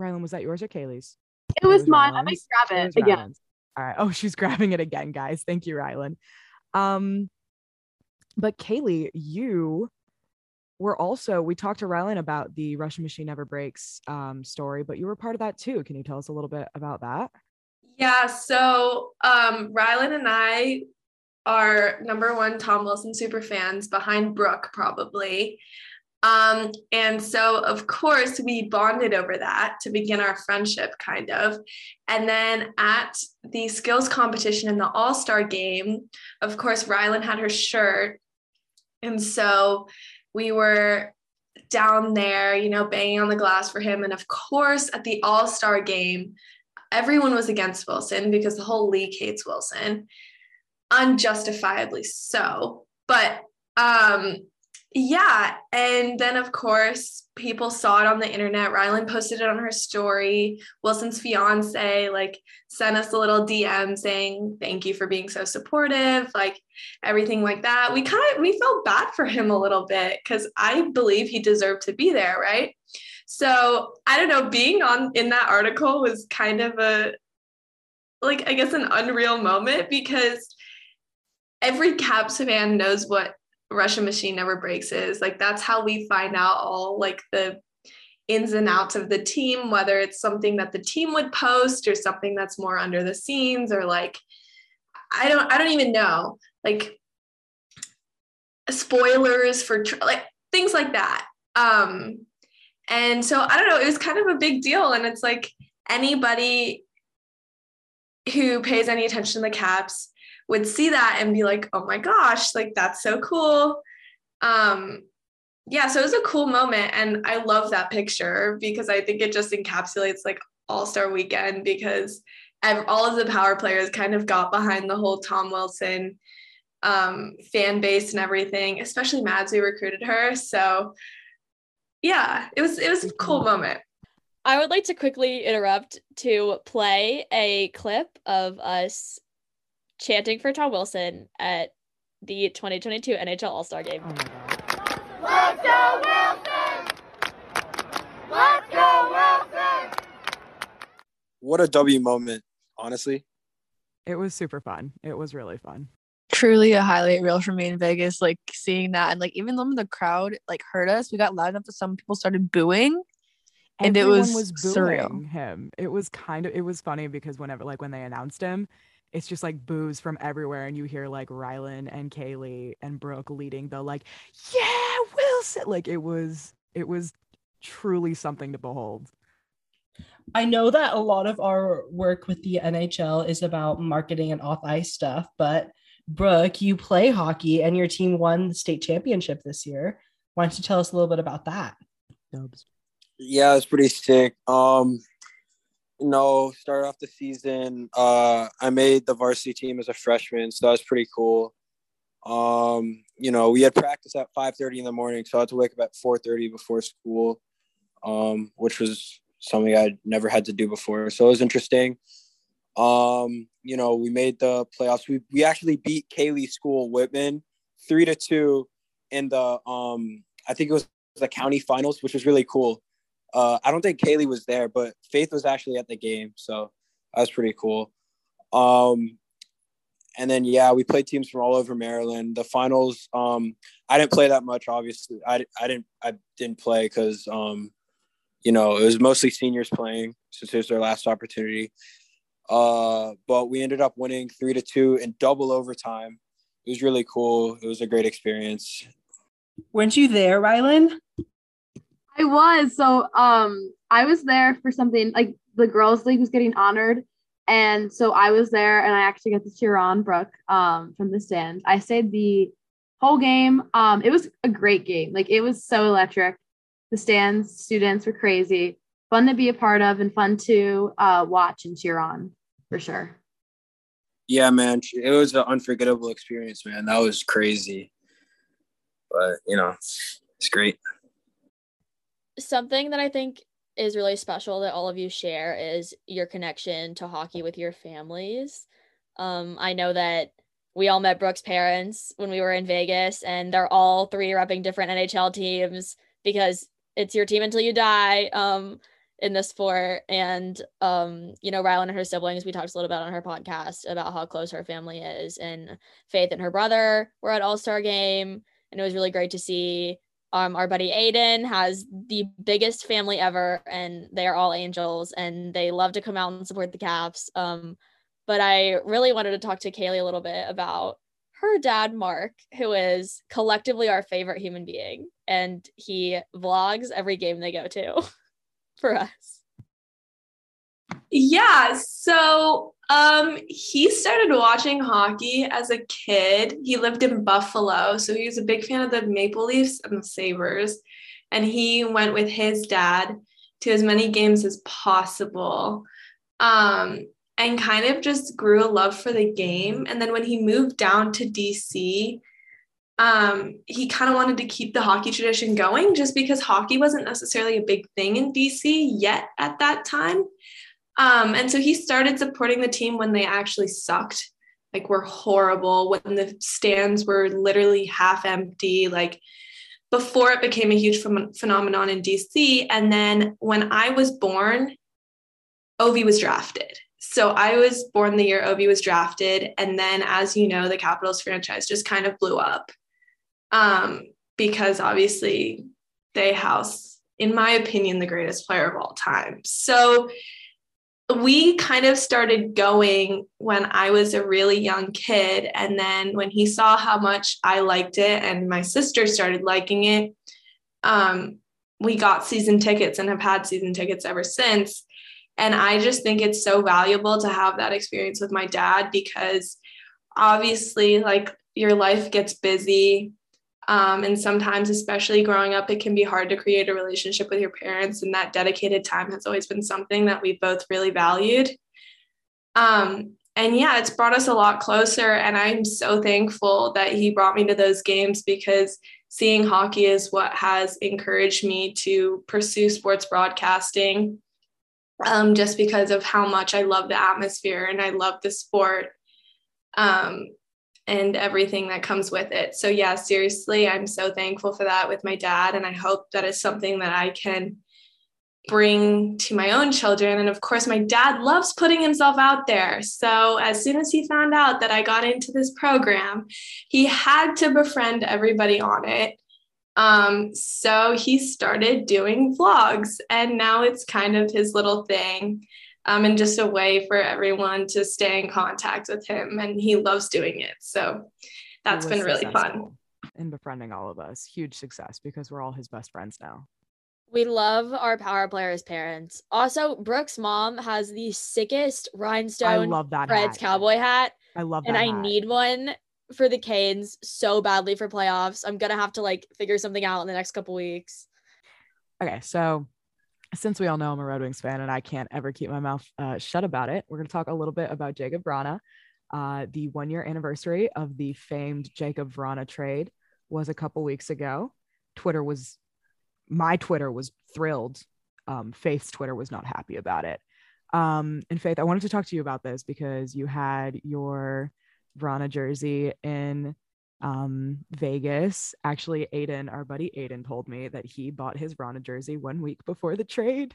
Speaker 2: Rylan, was that yours or Cailey's?
Speaker 9: It was
Speaker 2: was
Speaker 9: mine. I may
Speaker 2: Rylan's.
Speaker 9: grab
Speaker 2: It
Speaker 9: it again.
Speaker 2: Rylan's. All right. Oh, *laughs* she's grabbing it again, guys. Thank you, Rylan. Um, but Cailey, you were also we talked to Rylan about the Russian machine never breaks um story, but you were part of that too. Can you tell us a little bit about that?
Speaker 5: Yeah, so um Rylan and I are number one Tom Wilson super fans behind Brook, probably. Um, and so of course we bonded over that to begin our friendship, kind of. And then at the skills competition in the All-Star game, of course, Rylan had her shirt. And so we were down there, you know, banging on the glass for him. And of course, at the All Star game, everyone was against Wilson because the whole league hates Wilson, unjustifiably so. But um, yeah, and then of course, people saw it on the internet. Rylan posted it on her story. Wilson's fiance like sent us a little DM saying thank you for being so supportive, like everything like that. We kind of we felt bad for him a little bit because I believe he deserved to be there, right? So I don't know, being on in that article was kind of a like I guess an unreal moment because every Caps fan knows what Russian machine never breaks is. Like that's how we find out all like the ins and outs of the team, whether it's something that the team would post or something that's more under the scenes or like I don't I don't even know. Like spoilers for like things like that. Um and so I don't know, it was kind of a big deal and it's like anybody who pays any attention to the caps would see that and be like, "Oh my gosh, like that's so cool." Um yeah, so it was a cool moment and I love that picture because I think it just encapsulates like All-Star weekend because all of the power players kind of got behind the whole Tom Wilson um fan base and everything, especially Mads we recruited her. So yeah, it was it was a cool moment.
Speaker 3: I would like to quickly interrupt to play a clip of us chanting for Tom Wilson at the 2022 NHL All Star game.
Speaker 2: Oh my god.
Speaker 10: Let's go Wilson! Let's go Wilson!
Speaker 7: What a W moment, honestly.
Speaker 2: It was super fun. It was really fun.
Speaker 8: Truly a highlight reel for me in Vegas, like seeing that and like even though the crowd like heard us, we got loud enough that some people started booing. And it
Speaker 2: Everyone
Speaker 8: was
Speaker 2: booing
Speaker 8: surreal.
Speaker 2: him. It was kind of it was funny because whenever like when they announced him, it's just like boos from everywhere, and you hear like Rylan and Cailey and Brook leading the like, yeah, Wilson. Like it was it was truly something to behold.
Speaker 4: I know that a lot of our work with the NHL is about marketing and off ice stuff, but Brook, you play hockey and your team won the state championship this year. Why don't you tell us a little bit about that?
Speaker 2: Dubs.
Speaker 7: Yeah, it's pretty sick. Um, know, started off the season. Uh, I made the varsity team as a freshman, so that was pretty cool. Um, you know, we had practice at five thirty in the morning, so I had to wake up at four thirty before school, um, which was something I'd never had to do before. So it was interesting. Um, you know, we made the playoffs. We we actually beat Cailey School Whitman three to two in the um, I think it was the county finals, which was really cool. Uh, I don't think Cailey was there, but Faith was actually at the game, so that was pretty cool. Um, and then yeah, we played teams from all over Maryland. The finals, um, I didn't play that much. Obviously, I, I didn't I didn't play because um, you know it was mostly seniors playing since it was their last opportunity. Uh, but we ended up winning three to two in double overtime. It was really cool. It was a great experience.
Speaker 4: Weren't you there, Rylan?
Speaker 9: I was. So um I was there for something like the girls league was getting honored. And so I was there and I actually got to cheer on Brook um from the stands. I stayed the whole game. Um it was a great game. Like it was so electric. The stands, students were crazy. Fun to be a part of and fun to uh watch and cheer on for sure.
Speaker 7: Yeah, man, it was an unforgettable experience, man. That was crazy. But you know, it's great.
Speaker 3: Something that I think is really special that all of you share is your connection to hockey with your families. Um, I know that we all met Brook's parents when we were in Vegas, and they're all three repping different NHL teams because it's your team until you die. Um, in the sport. And um, you know, Rylan and her siblings, we talked a little bit on her podcast about how close her family is. And Faith and her brother were at All-Star game. And it was really great to see. Um, our buddy Aiden has the biggest family ever, and they are all angels, and they love to come out and support the Caps. Um, but I really wanted to talk to Cailey a little bit about her dad, Mark, who is collectively our favorite human being, and he vlogs every game they go to. *laughs* for us?
Speaker 5: Yeah, so um he started watching hockey as a kid. He lived in Buffalo, so he was a big fan of the Maple Leafs and the Sabres, and he went with his dad to as many games as possible. Um and kind of just grew a love for the game. And then when he moved down to DC, um, he kind of wanted to keep the hockey tradition going just because hockey wasn't necessarily a big thing in DC yet at that time. Um, and so he started supporting the team when they actually sucked, like were horrible, when the stands were literally half empty, like before it became a huge ph- phenomenon in DC. And then when I was born, Ovi was drafted. So I was born the year Ovi was drafted. And then, as you know, the Capitals franchise just kind of blew up um, because obviously they house, in my opinion, the greatest player of all time. So we kind of started going when I was a really young kid. And then when he saw how much I liked it and my sister started liking it, um, we got season tickets and have had season tickets ever since. And I just think it's so valuable to have that experience with my dad because obviously, like, your life gets busy. Um, and sometimes, especially growing up, it can be hard to create a relationship with your parents. And that dedicated time has always been something that we both really valued. Um, and yeah, it's brought us a lot closer. And I'm so thankful that he brought me to those games because seeing hockey is what has encouraged me to pursue sports broadcasting um, just because of how much I love the atmosphere and I love the sport. Um, and everything that comes with it. So, yeah, seriously, I'm so thankful for that with my dad. And I hope that is something that I can bring to my own children. And of course, my dad loves putting himself out there. So, as soon as he found out that I got into this program, he had to befriend everybody on it. Um, so, he started doing vlogs, and now it's kind of his little thing um, and just a way for everyone to stay in contact with him. And he loves doing it. So that's been really fun.
Speaker 2: In befriending all of us, huge success because we're all his best friends now.
Speaker 3: We love our power players' parents. Also, Brook's mom has the sickest rhinestone
Speaker 2: I love that
Speaker 3: Fred's
Speaker 2: hat.
Speaker 3: cowboy hat.
Speaker 2: I love that.
Speaker 3: and I
Speaker 2: hat.
Speaker 3: need one for the Canes so badly for playoffs. I'm gonna have to like figure something out in the next couple weeks.
Speaker 2: Okay, so since we all know I'm a Red Wings fan and I can't ever keep my mouth uh, shut about it, we're going to talk a little bit about Jakub Vrana. Uh, the one year anniversary of the famed Jakub Vrana trade was a couple weeks ago. Twitter was, my Twitter was thrilled. Um, Faith's Twitter was not happy about it. Um, and Faith, I wanted to talk to you about this because you had your Vrana jersey in um Vegas. Actually, Aiden, our buddy Aiden, told me that he bought his Vrana jersey one week before the trade.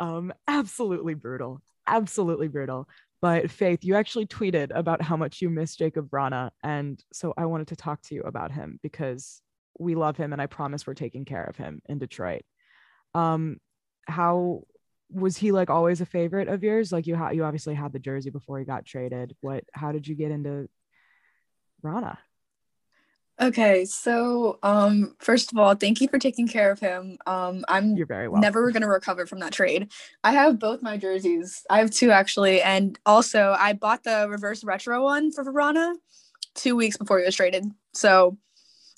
Speaker 2: Um, absolutely brutal, absolutely brutal. But Faith, you actually tweeted about how much you miss Jakub Vrana. And so I wanted to talk to you about him because we love him and I promise we're taking care of him in Detroit. Um, how was he like always a favorite of yours? Like you ha- you obviously had the jersey before he got traded. What how did you get into Vrana?
Speaker 11: Okay, so um first of all, thank you for taking care of him. Um I'm
Speaker 2: You're very welcome.
Speaker 11: never going to recover from that trade. I have both my jerseys. I have two actually, and also I bought the reverse retro one for Vrana 2 weeks before he was traded. So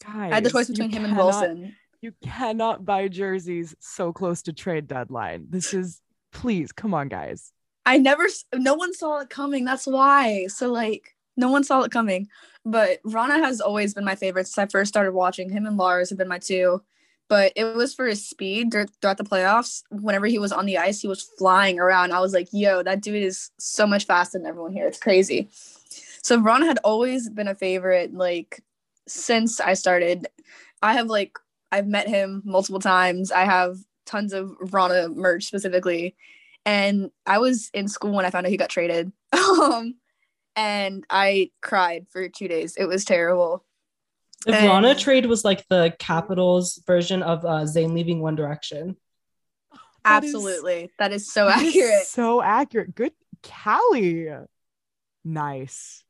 Speaker 11: I had the choice between him and Wilson.
Speaker 2: You cannot buy jerseys so close to trade deadline. This is please come on, guys.
Speaker 11: I never no one saw it coming. That's why. So like no one saw it coming. But Vrana has always been my favorite since I first started watching. Him and Lars have been my two. But it was for his speed throughout the playoffs. Whenever he was on the ice, he was flying around. I was like, yo, that dude is so much faster than everyone here. It's crazy. So Vrana had always been a favorite, like since I started. I have like I've met him multiple times. I have tons of Vrana merch specifically. And I was in school when I found out he got traded. *laughs* um, and I cried for two days. It was terrible.
Speaker 4: The
Speaker 11: And-
Speaker 4: Vrana trade was like the Capitals version of uh, Zayn leaving One Direction.
Speaker 2: That is-
Speaker 11: Absolutely. that is so
Speaker 2: that is
Speaker 11: accurate.
Speaker 2: So accurate. Good Kali. Nice.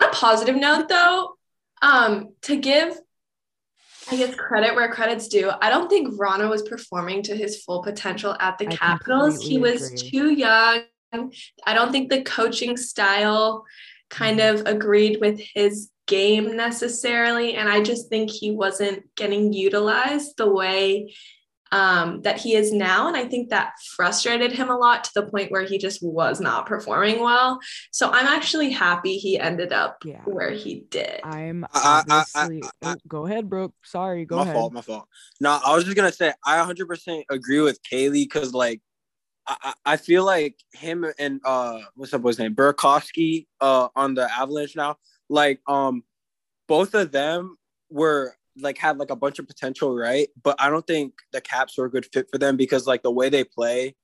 Speaker 5: On a positive note, though, um, to give, I guess, credit where credit's due, I don't think Vrana was performing to his full potential at the
Speaker 2: I
Speaker 5: Capitals. He was
Speaker 2: agree.
Speaker 5: too young. I don't think the coaching style kind of agreed with his game necessarily. And I just think he wasn't getting utilized the way um, that he is now. And I think that frustrated him a lot to the point where he just was not performing well. So I'm actually happy he ended up
Speaker 2: Yeah.
Speaker 5: where he did.
Speaker 2: I'm
Speaker 7: I- I- I- I-
Speaker 2: oh, go ahead, Brook. Sorry, go
Speaker 7: my
Speaker 2: ahead.
Speaker 7: fault, my fault. No, I was just gonna say I 100% agree with Cailey because like I, I feel like him and uh what's up his name Burakovsky uh on the Avalanche now like um both of them were like had like a bunch of potential right but I don't think the Caps were a good fit for them because like the way they play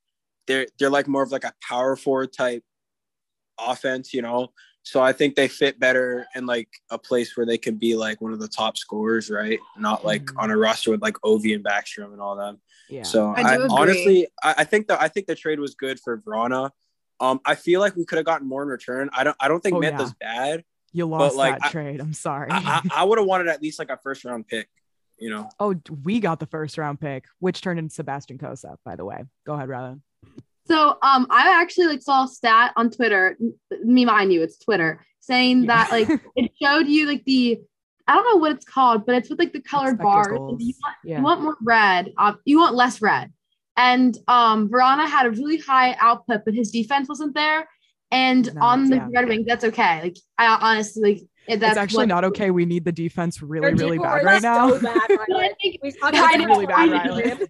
Speaker 7: they're they're like more of like a power forward type offense you know so I think they fit better in like a place where they can be like one of the top scorers, right? Not like
Speaker 2: Mhm.
Speaker 7: on a roster with like Ovi and Backstrom and all them.
Speaker 2: Yeah.
Speaker 7: So
Speaker 11: I
Speaker 7: I, honestly, I, I think that I think the trade was good for Vrana. Um, I feel like we could have gotten more in return. I don't. I don't think
Speaker 2: Oh,
Speaker 7: Mantha's bad.
Speaker 2: you lost
Speaker 7: like,
Speaker 2: that
Speaker 7: I-
Speaker 2: trade. I'm sorry.
Speaker 7: I, I, I would have wanted at least like a first round pick. You know.
Speaker 2: oh, we got the first round pick, which turned into Sebastian Cossa, by the way. Go ahead, Rylan.
Speaker 9: So um, I actually like saw a stat on Twitter. Me mind you, it's Twitter saying
Speaker 2: Yeah.
Speaker 9: that like *laughs* it showed you like the I don't know what it's called, but it's with like the colored bars. You want,
Speaker 2: Yeah.
Speaker 9: you want more red. Uh, you want less red. And um, Vrana had a really high output, but his defense wasn't there. And
Speaker 2: No,
Speaker 9: on the
Speaker 2: yeah.
Speaker 9: Red Wings, that's okay. Like I honestly like that's
Speaker 2: it's actually
Speaker 9: what-
Speaker 2: not okay. We need the defense really, really bad
Speaker 8: are
Speaker 2: right now.
Speaker 8: so bad, *laughs*
Speaker 9: But I think-
Speaker 8: We talked
Speaker 9: I
Speaker 8: about
Speaker 9: know,
Speaker 2: really bad,
Speaker 9: I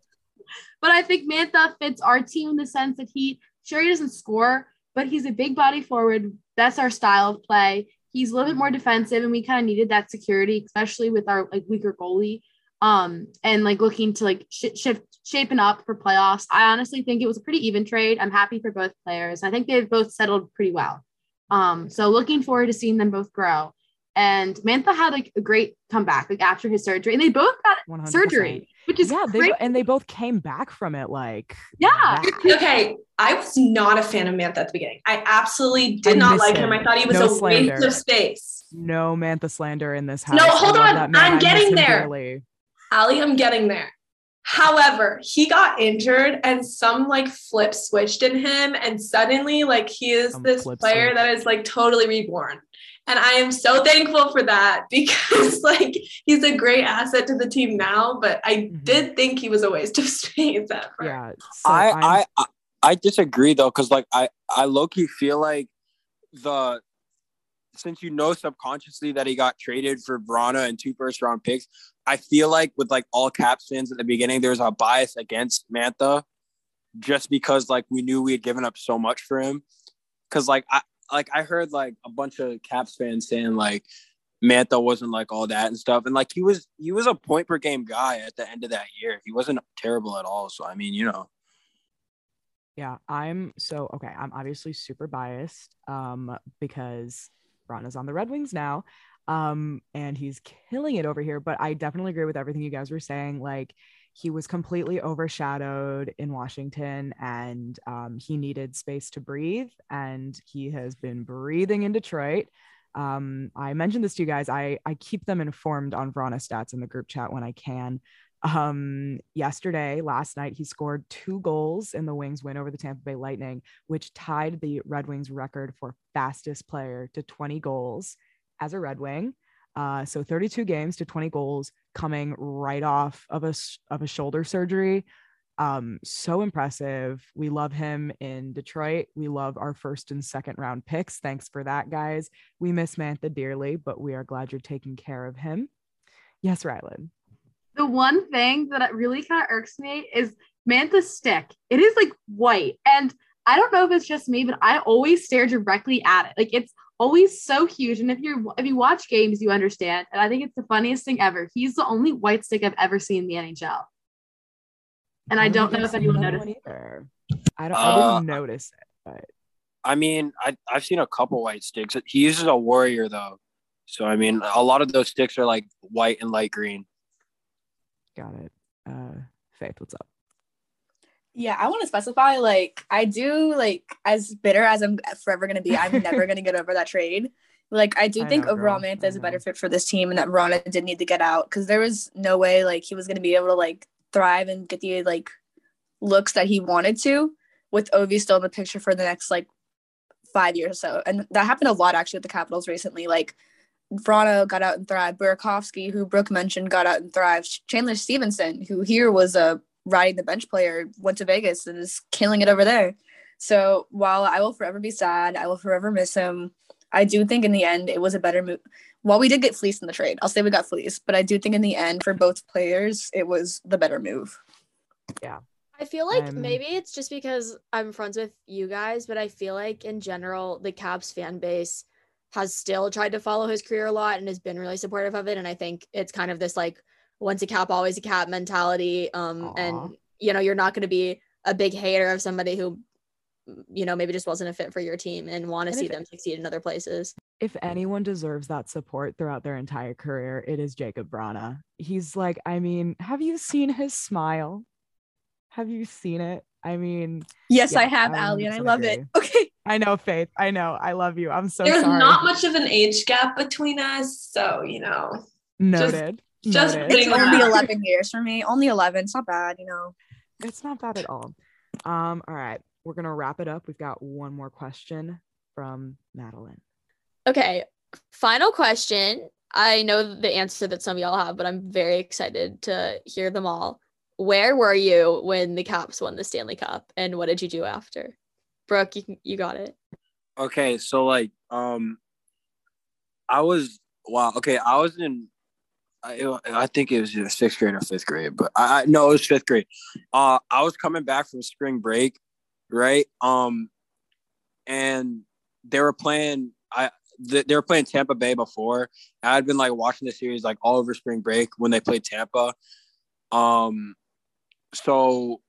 Speaker 9: But I think Mantha fits our team in the sense that he sure he doesn't score, but he's a big body forward. That's our style of play. He's a little bit more defensive, and we kind of needed that security, especially with our like weaker goalie. Um, and like looking to like sh- shift shaping up for playoffs. I honestly think it was a pretty even trade. I'm happy for both players. I think they've both settled pretty well. Um, so looking forward to seeing them both grow. And Mantha had like a great comeback like after his surgery, and they both got
Speaker 2: 100%.
Speaker 9: surgery, which is
Speaker 2: yeah, they
Speaker 9: great.
Speaker 2: and they both came back from it like
Speaker 9: Yeah.
Speaker 2: that.
Speaker 5: Okay, I was not a fan of Mantha at the beginning. I absolutely did
Speaker 2: I
Speaker 5: not like him.
Speaker 2: him.
Speaker 5: I thought he was
Speaker 2: No
Speaker 5: a
Speaker 2: slander.
Speaker 5: waste of space.
Speaker 2: No Mantha slander in this house.
Speaker 5: No, hold on. I'm getting there.
Speaker 2: dearly.
Speaker 5: Ali, I'm getting there. However, he got injured and some like flip switched in him, and suddenly, like, he is
Speaker 2: Some
Speaker 5: this player
Speaker 2: switch.
Speaker 5: that is like totally reborn. And I am so thankful for that *laughs* because, like, he's a great asset to the team now. But I
Speaker 2: Mhm.
Speaker 5: did think he was a waste of *laughs* space at first.
Speaker 2: Yeah. So
Speaker 7: I,
Speaker 2: I'm-
Speaker 7: I I I disagree though, because like I I low key feel like the since you know subconsciously that he got traded for Vrana and two first round picks, I feel like with like all Caps fans at the beginning, there's a bias against Mantha, just because like we knew we had given up so much for him. Cause like I like I heard like a bunch of Caps fans saying like Mantha wasn't like all that and stuff, and like he was he was a point per game guy at the end of that year. He wasn't terrible at all. So I mean, you know.
Speaker 2: Yeah, I'm so okay. I'm obviously super biased um because Ron is on the Red Wings now. Um and he's killing it over here, but I definitely agree with everything you guys were saying like he was completely overshadowed in Washington and um, he needed space to breathe and he has been breathing in Detroit. Um, I mentioned this to you guys. I, I keep them informed on Vrana stats in the group chat when I can. Um, yesterday, last night, he scored two goals in the Wings win over the Tampa Bay Lightning, which tied the Red Wings record for fastest player to 20 goals as a Red Wing. Uh, so 32 games to 20 goals coming right off of a of a shoulder surgery. Um, so impressive. We love him in Detroit. We love our first and second round picks. Thanks for that, guys. We miss Mantha dearly, but we are glad you're taking care of him. Yes, Rylan.
Speaker 9: The one thing that really kind of irks me is Mantha's stick. It is like white. And I don't know if it's just me, but I always stare directly at it. Like it's always so huge. And if you're if you watch games, you understand. And I think it's the funniest thing ever. He's the only white stick I've ever seen in the NHL. And I, don't know if anyone noticed.
Speaker 2: Either. I don't. I
Speaker 7: Uh,
Speaker 2: didn't notice it, but
Speaker 7: I mean, I I've seen a couple white sticks. He uses a warrior though, so I mean, a lot of those sticks are like white and light green.
Speaker 2: got it. Uh, Faith, what's up?
Speaker 11: Yeah, I want to specify like I do like as bitter as I'm forever gonna be, I'm never gonna get over that trade. Like I do
Speaker 2: I
Speaker 11: think
Speaker 2: know,
Speaker 11: overall
Speaker 2: girl.
Speaker 11: Mantha is a better
Speaker 2: mm-hmm.
Speaker 11: fit for this team and that Vrana did need to get out because there was no way like he was gonna be able to like thrive and get the like looks that he wanted to with Ovi still in the picture for the next like five years or so. And that happened a lot actually with the Capitals recently. Like Vrana got out and thrived. Burakovsky, who Brook mentioned, got out and thrived. Chandler Stephenson, who here was a riding the bench player, went to Vegas and is killing it over there. So while I will forever be sad, I will forever miss him. I do think in the end it was a better move. While we did get fleeced in the trade, I'll say we got fleeced, but I do think in the end for both players it was the better move. Yeah.
Speaker 3: I feel like
Speaker 2: I'm-
Speaker 3: maybe it's just because I'm friends with you guys, but I feel like in general, the Caps fan base has still tried to follow his career a lot and has been really supportive of it. And I think it's kind of this like once a cap, always a cap mentality. Um,
Speaker 2: Aw.
Speaker 3: and you know, you're not going to be a big hater of somebody who, you know, maybe just wasn't a fit for your team and want to see them succeed in other places.
Speaker 2: if anyone deserves that support throughout their entire career, it is Jakub Vrana. He's like, I mean, have you seen his smile? Have you seen it? I mean,
Speaker 11: Yes,
Speaker 2: Yeah,
Speaker 11: I have,
Speaker 2: I
Speaker 11: Ali, and I
Speaker 2: 100%
Speaker 11: love it. Okay.
Speaker 2: I know, Faith. I know. I love you. I'm so sorry.
Speaker 5: There's
Speaker 2: sorry.
Speaker 5: not much of an age gap between us, so you know.
Speaker 2: Noted.
Speaker 5: Just
Speaker 11: It's
Speaker 5: that
Speaker 11: only
Speaker 5: out.
Speaker 11: 11 years for me. Only 11. It's not bad, you know.
Speaker 2: It's not bad at all. Um, all right. We're gonna wrap it up. We've got one more question from Madeline.
Speaker 3: Okay. Final question. I know the answer that some of y'all have, but I'm very excited to hear them all. Where were you when the Caps won the Stanley Cup, and what did you do after? Brook, you, you got it.
Speaker 7: Okay, so like, um, I was wow. Okay, I was in. I, I think it was either sixth grade or fifth grade, but I, I no, it was fifth grade. Uh, I was coming back from spring break, right? Um, and they were playing. I th- they were playing Tampa Bay before. I had been like watching the series like all over spring break when they played Tampa. Um, so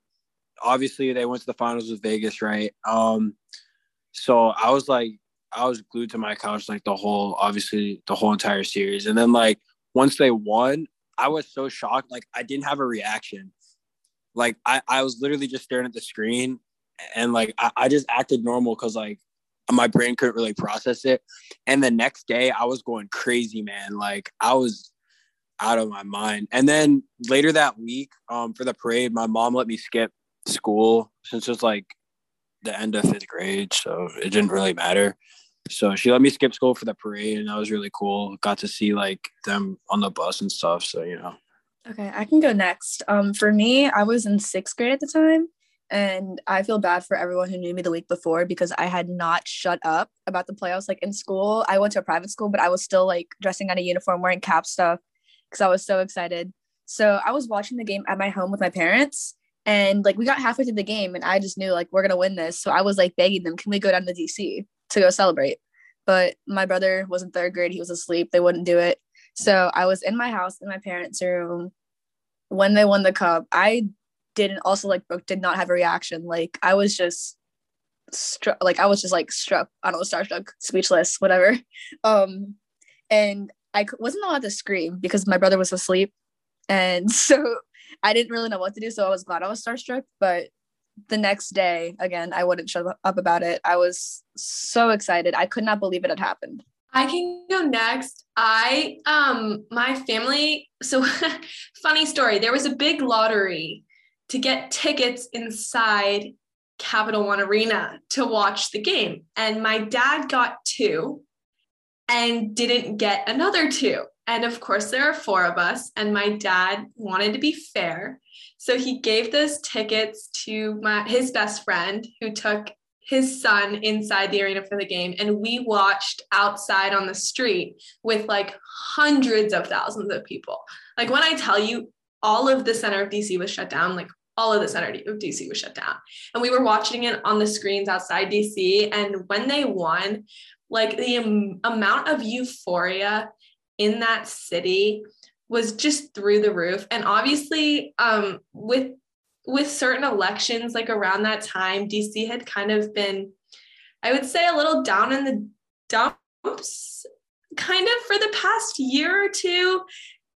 Speaker 7: obviously they went to the finals with Vegas, right? Um, so I was like, I was glued to my couch like the whole, obviously the whole entire series. And then like once they won, I was so shocked. Like I didn't have a reaction. Like I, I was literally just staring at the screen and like I, I just acted normal because like my brain couldn't really process it. And the next day I was going crazy, man. Like I was out of my mind. And then later that week, um, for the parade, my mom let me skip school since it was like the end of fifth grade, so it didn't really matter. So she let me skip school for the parade, and that was really cool. Got to see like them on the bus and stuff. So you know,
Speaker 11: Okay, I can go next. Um, for me, I was in sixth grade at the time, and I feel bad for everyone who knew me the week before because I had not shut up about the playoffs. Like in school, I went to a private school, but I was still like dressing out a uniform, wearing cap stuff because I was so excited. So I was watching the game at my home with my parents, and like we got halfway through the game, and I just knew like we're gonna win this. So I was like begging them, "Can we go down to DC to go celebrate?" But my brother was in third grade; he was asleep. They wouldn't do it. So I was in my house in my parents' room when they won the cup. I didn't also like Brook did not have a reaction. Like I was just struck like I was just like struck, I don't know, starstruck, speechless, whatever. *laughs* Um and I wasn't allowed to scream because my brother was asleep. And *laughs* so I didn't really know what to do. So I was glad I was starstruck. But the next day, again, I wouldn't shut up about it. I was so excited. I could not believe it had happened.
Speaker 5: I can go next. I um my family so *laughs* funny story. There was a big lottery to get tickets inside Capital One Arena to watch the game. And my dad got two and didn't get another two. And of course, there are four of us, and my dad wanted to be fair. So he gave those tickets to my his best friend who took his son inside the arena for the game and we watched outside on the street with like hundreds of thousands of people. Like when I tell you all of the center of DC was shut down, like all of the center of DC was shut down. And we were watching it on the screens outside DC and when they won, like the am- amount of euphoria in that city was just through the roof. And obviously um, with with certain elections like around that time dc had kind of been i would say a little down in the dumps kind of for the past year or two.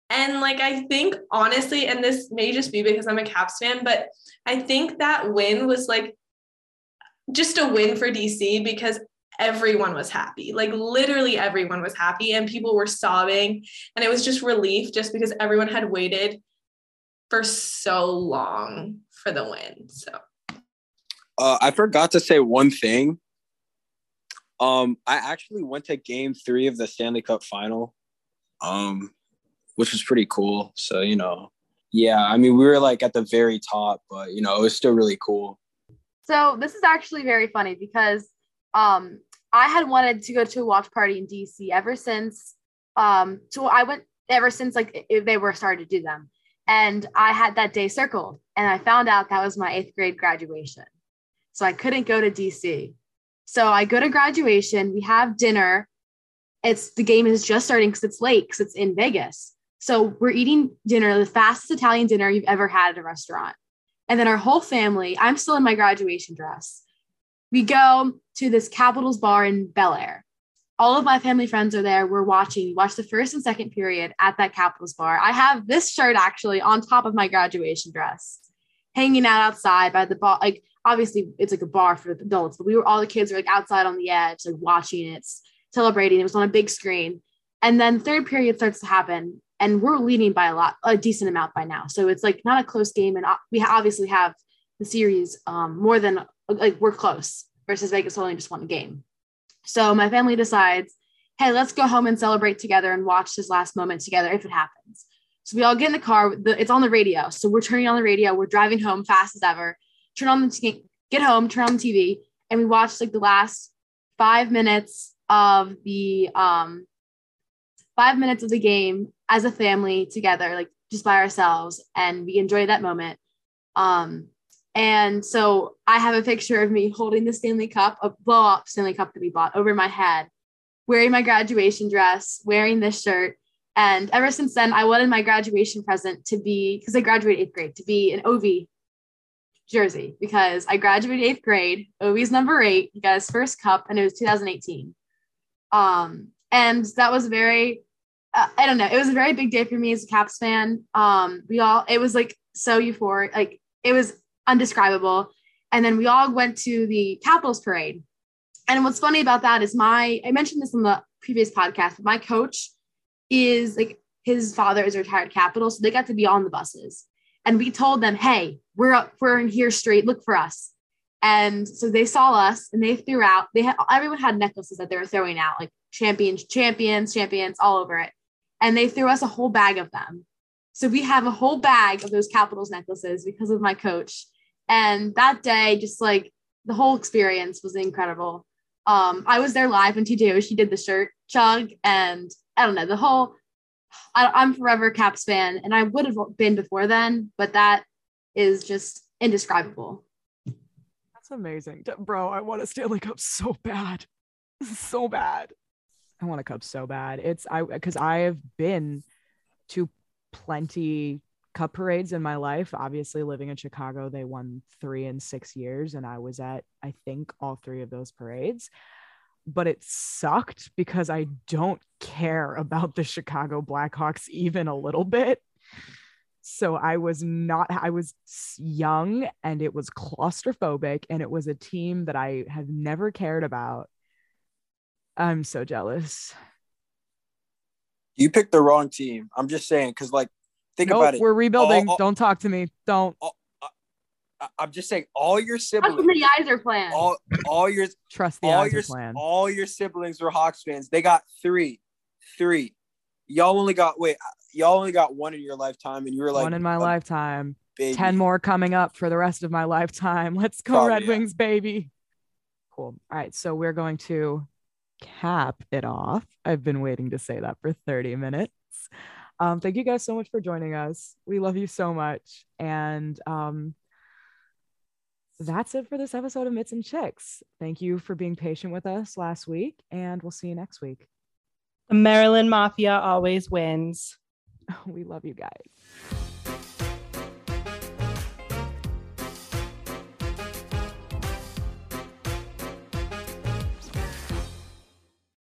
Speaker 5: And like i think honestly and this may just be because i'm a caps fan but i think that win was like just a win for dc because everyone was happy. Like literally everyone was happy and people were sobbing. And it was just relief just because everyone had waited for so long for the win. So
Speaker 7: Uh, I forgot to say one thing. Um, I actually went to Game Three of the Stanley Cup Final, um, which was pretty cool. So you know, yeah, I mean, we were like at the very top, but you know, it was still really cool.
Speaker 9: So this is actually very funny because um I had wanted to go to a watch party in DC ever since um so I went ever since like if they were started to do them. And I had that day circled and I found out that was my eighth grade graduation. So I couldn't go to DC. So I go to graduation, we have dinner. It's the game is just starting because it's late because it's in Vegas. So we're eating dinner, the fastest Italian dinner you've ever had at a restaurant. And then our whole family, I'm still in my graduation dress. We go to this Capitals bar in Bel Air. All of my family friends are there. We're watching. Watch the first and second period at that Capitals bar. I have this shirt actually on top of my graduation dress, hanging out outside by the bar. Like obviously it's like a bar for adults, but we were all the kids were like outside on the edge, like watching it, celebrating. It was on a big screen. And then third period starts to happen, and we're leading by a lot, a decent amount by now. So it's like not a close game, and we obviously have the series um, more than like we're close versus Vegas only just won a game. So my family decides, hey, let's go home and celebrate together and watch this last moment together if it happens. So we all get in the car. The, it's on the radio, so we're turning on the radio. We're driving home fast as ever. Turn on the t- get home, turn on the TV, and we watch like the last five minutes of the um five minutes of the game as a family together, like just by ourselves, and we enjoy that moment. Um, and so I have a picture of me holding the Stanley Cup, a blow up Stanley Cup that we bought over my head, wearing my graduation dress, wearing this shirt. And ever since then, I wanted my graduation present to be, because I graduated eighth grade, to be an OV jersey because I graduated eighth grade. OV's number eight. He got his first cup, and it was 2018. Um, and that was very, uh, I don't know, it was a very big day for me as a Caps fan. Um, we all, it was like so euphoric, like it was undescribable. And then we all went to the Capitals parade. And what's funny about that is my, I mentioned this in the previous podcast, but my coach is like, his father is a retired Capital. So they got to be on the buses. And we told them, hey, we're up, we're in here straight, look for us. And so they saw us and they threw out, they had, everyone had necklaces that they were throwing out, like champions, champions, champions all over it. And they threw us a whole bag of them. So we have a whole bag of those Capitals necklaces because of my coach. And that day, just like the whole experience was incredible. Um, I was there live when TJ Oshie did the shirt chug, and I don't know the whole. I, I'm forever Caps fan, and I would have been before then, but that is just indescribable.
Speaker 2: That's amazing, bro. I want a Stanley Cup so bad, *laughs* so bad. I want a cup so bad. It's I because I have been to plenty cup parades in my life. Obviously, living in Chicago, they won three in six years, and I was at, I think, all three of those parades. But it sucked because I don't care about the Chicago Blackhawks even a little bit. So I was not, I was young and it was claustrophobic, and it was a team that I have never cared about. I'm so jealous.
Speaker 7: You picked the wrong team. I'm just saying, because like, think
Speaker 2: Nope,
Speaker 7: about it.
Speaker 2: we're rebuilding.
Speaker 7: All- all-
Speaker 2: don't talk to me. Don't
Speaker 7: I- I'm just saying, all your
Speaker 9: That's from
Speaker 7: siblings,
Speaker 9: the Yzer plan.
Speaker 7: all all your
Speaker 2: trust the
Speaker 7: all
Speaker 2: Yzer
Speaker 7: your
Speaker 2: plan.
Speaker 7: all your siblings were Hawks fans. They got three, three. Y'all only got wait. Y'all only got one in your lifetime, and you were like
Speaker 2: One in my lifetime.
Speaker 7: baby.
Speaker 2: 10 more coming up for the rest of my lifetime. *laughs* Let's go,
Speaker 7: Probably,
Speaker 2: Red
Speaker 7: yeah.
Speaker 2: Wings, baby. Cool. All right. So we're going to cap it off. I've been waiting to say that for 30 minutes. Um, thank you guys so much for joining us. We love you so much. And um, that's it for this episode of Mitts and Chicks. Thank you for being patient with us last week, and we'll see you next week.
Speaker 4: The Maryland Mafia always wins. *laughs*
Speaker 2: We love you guys.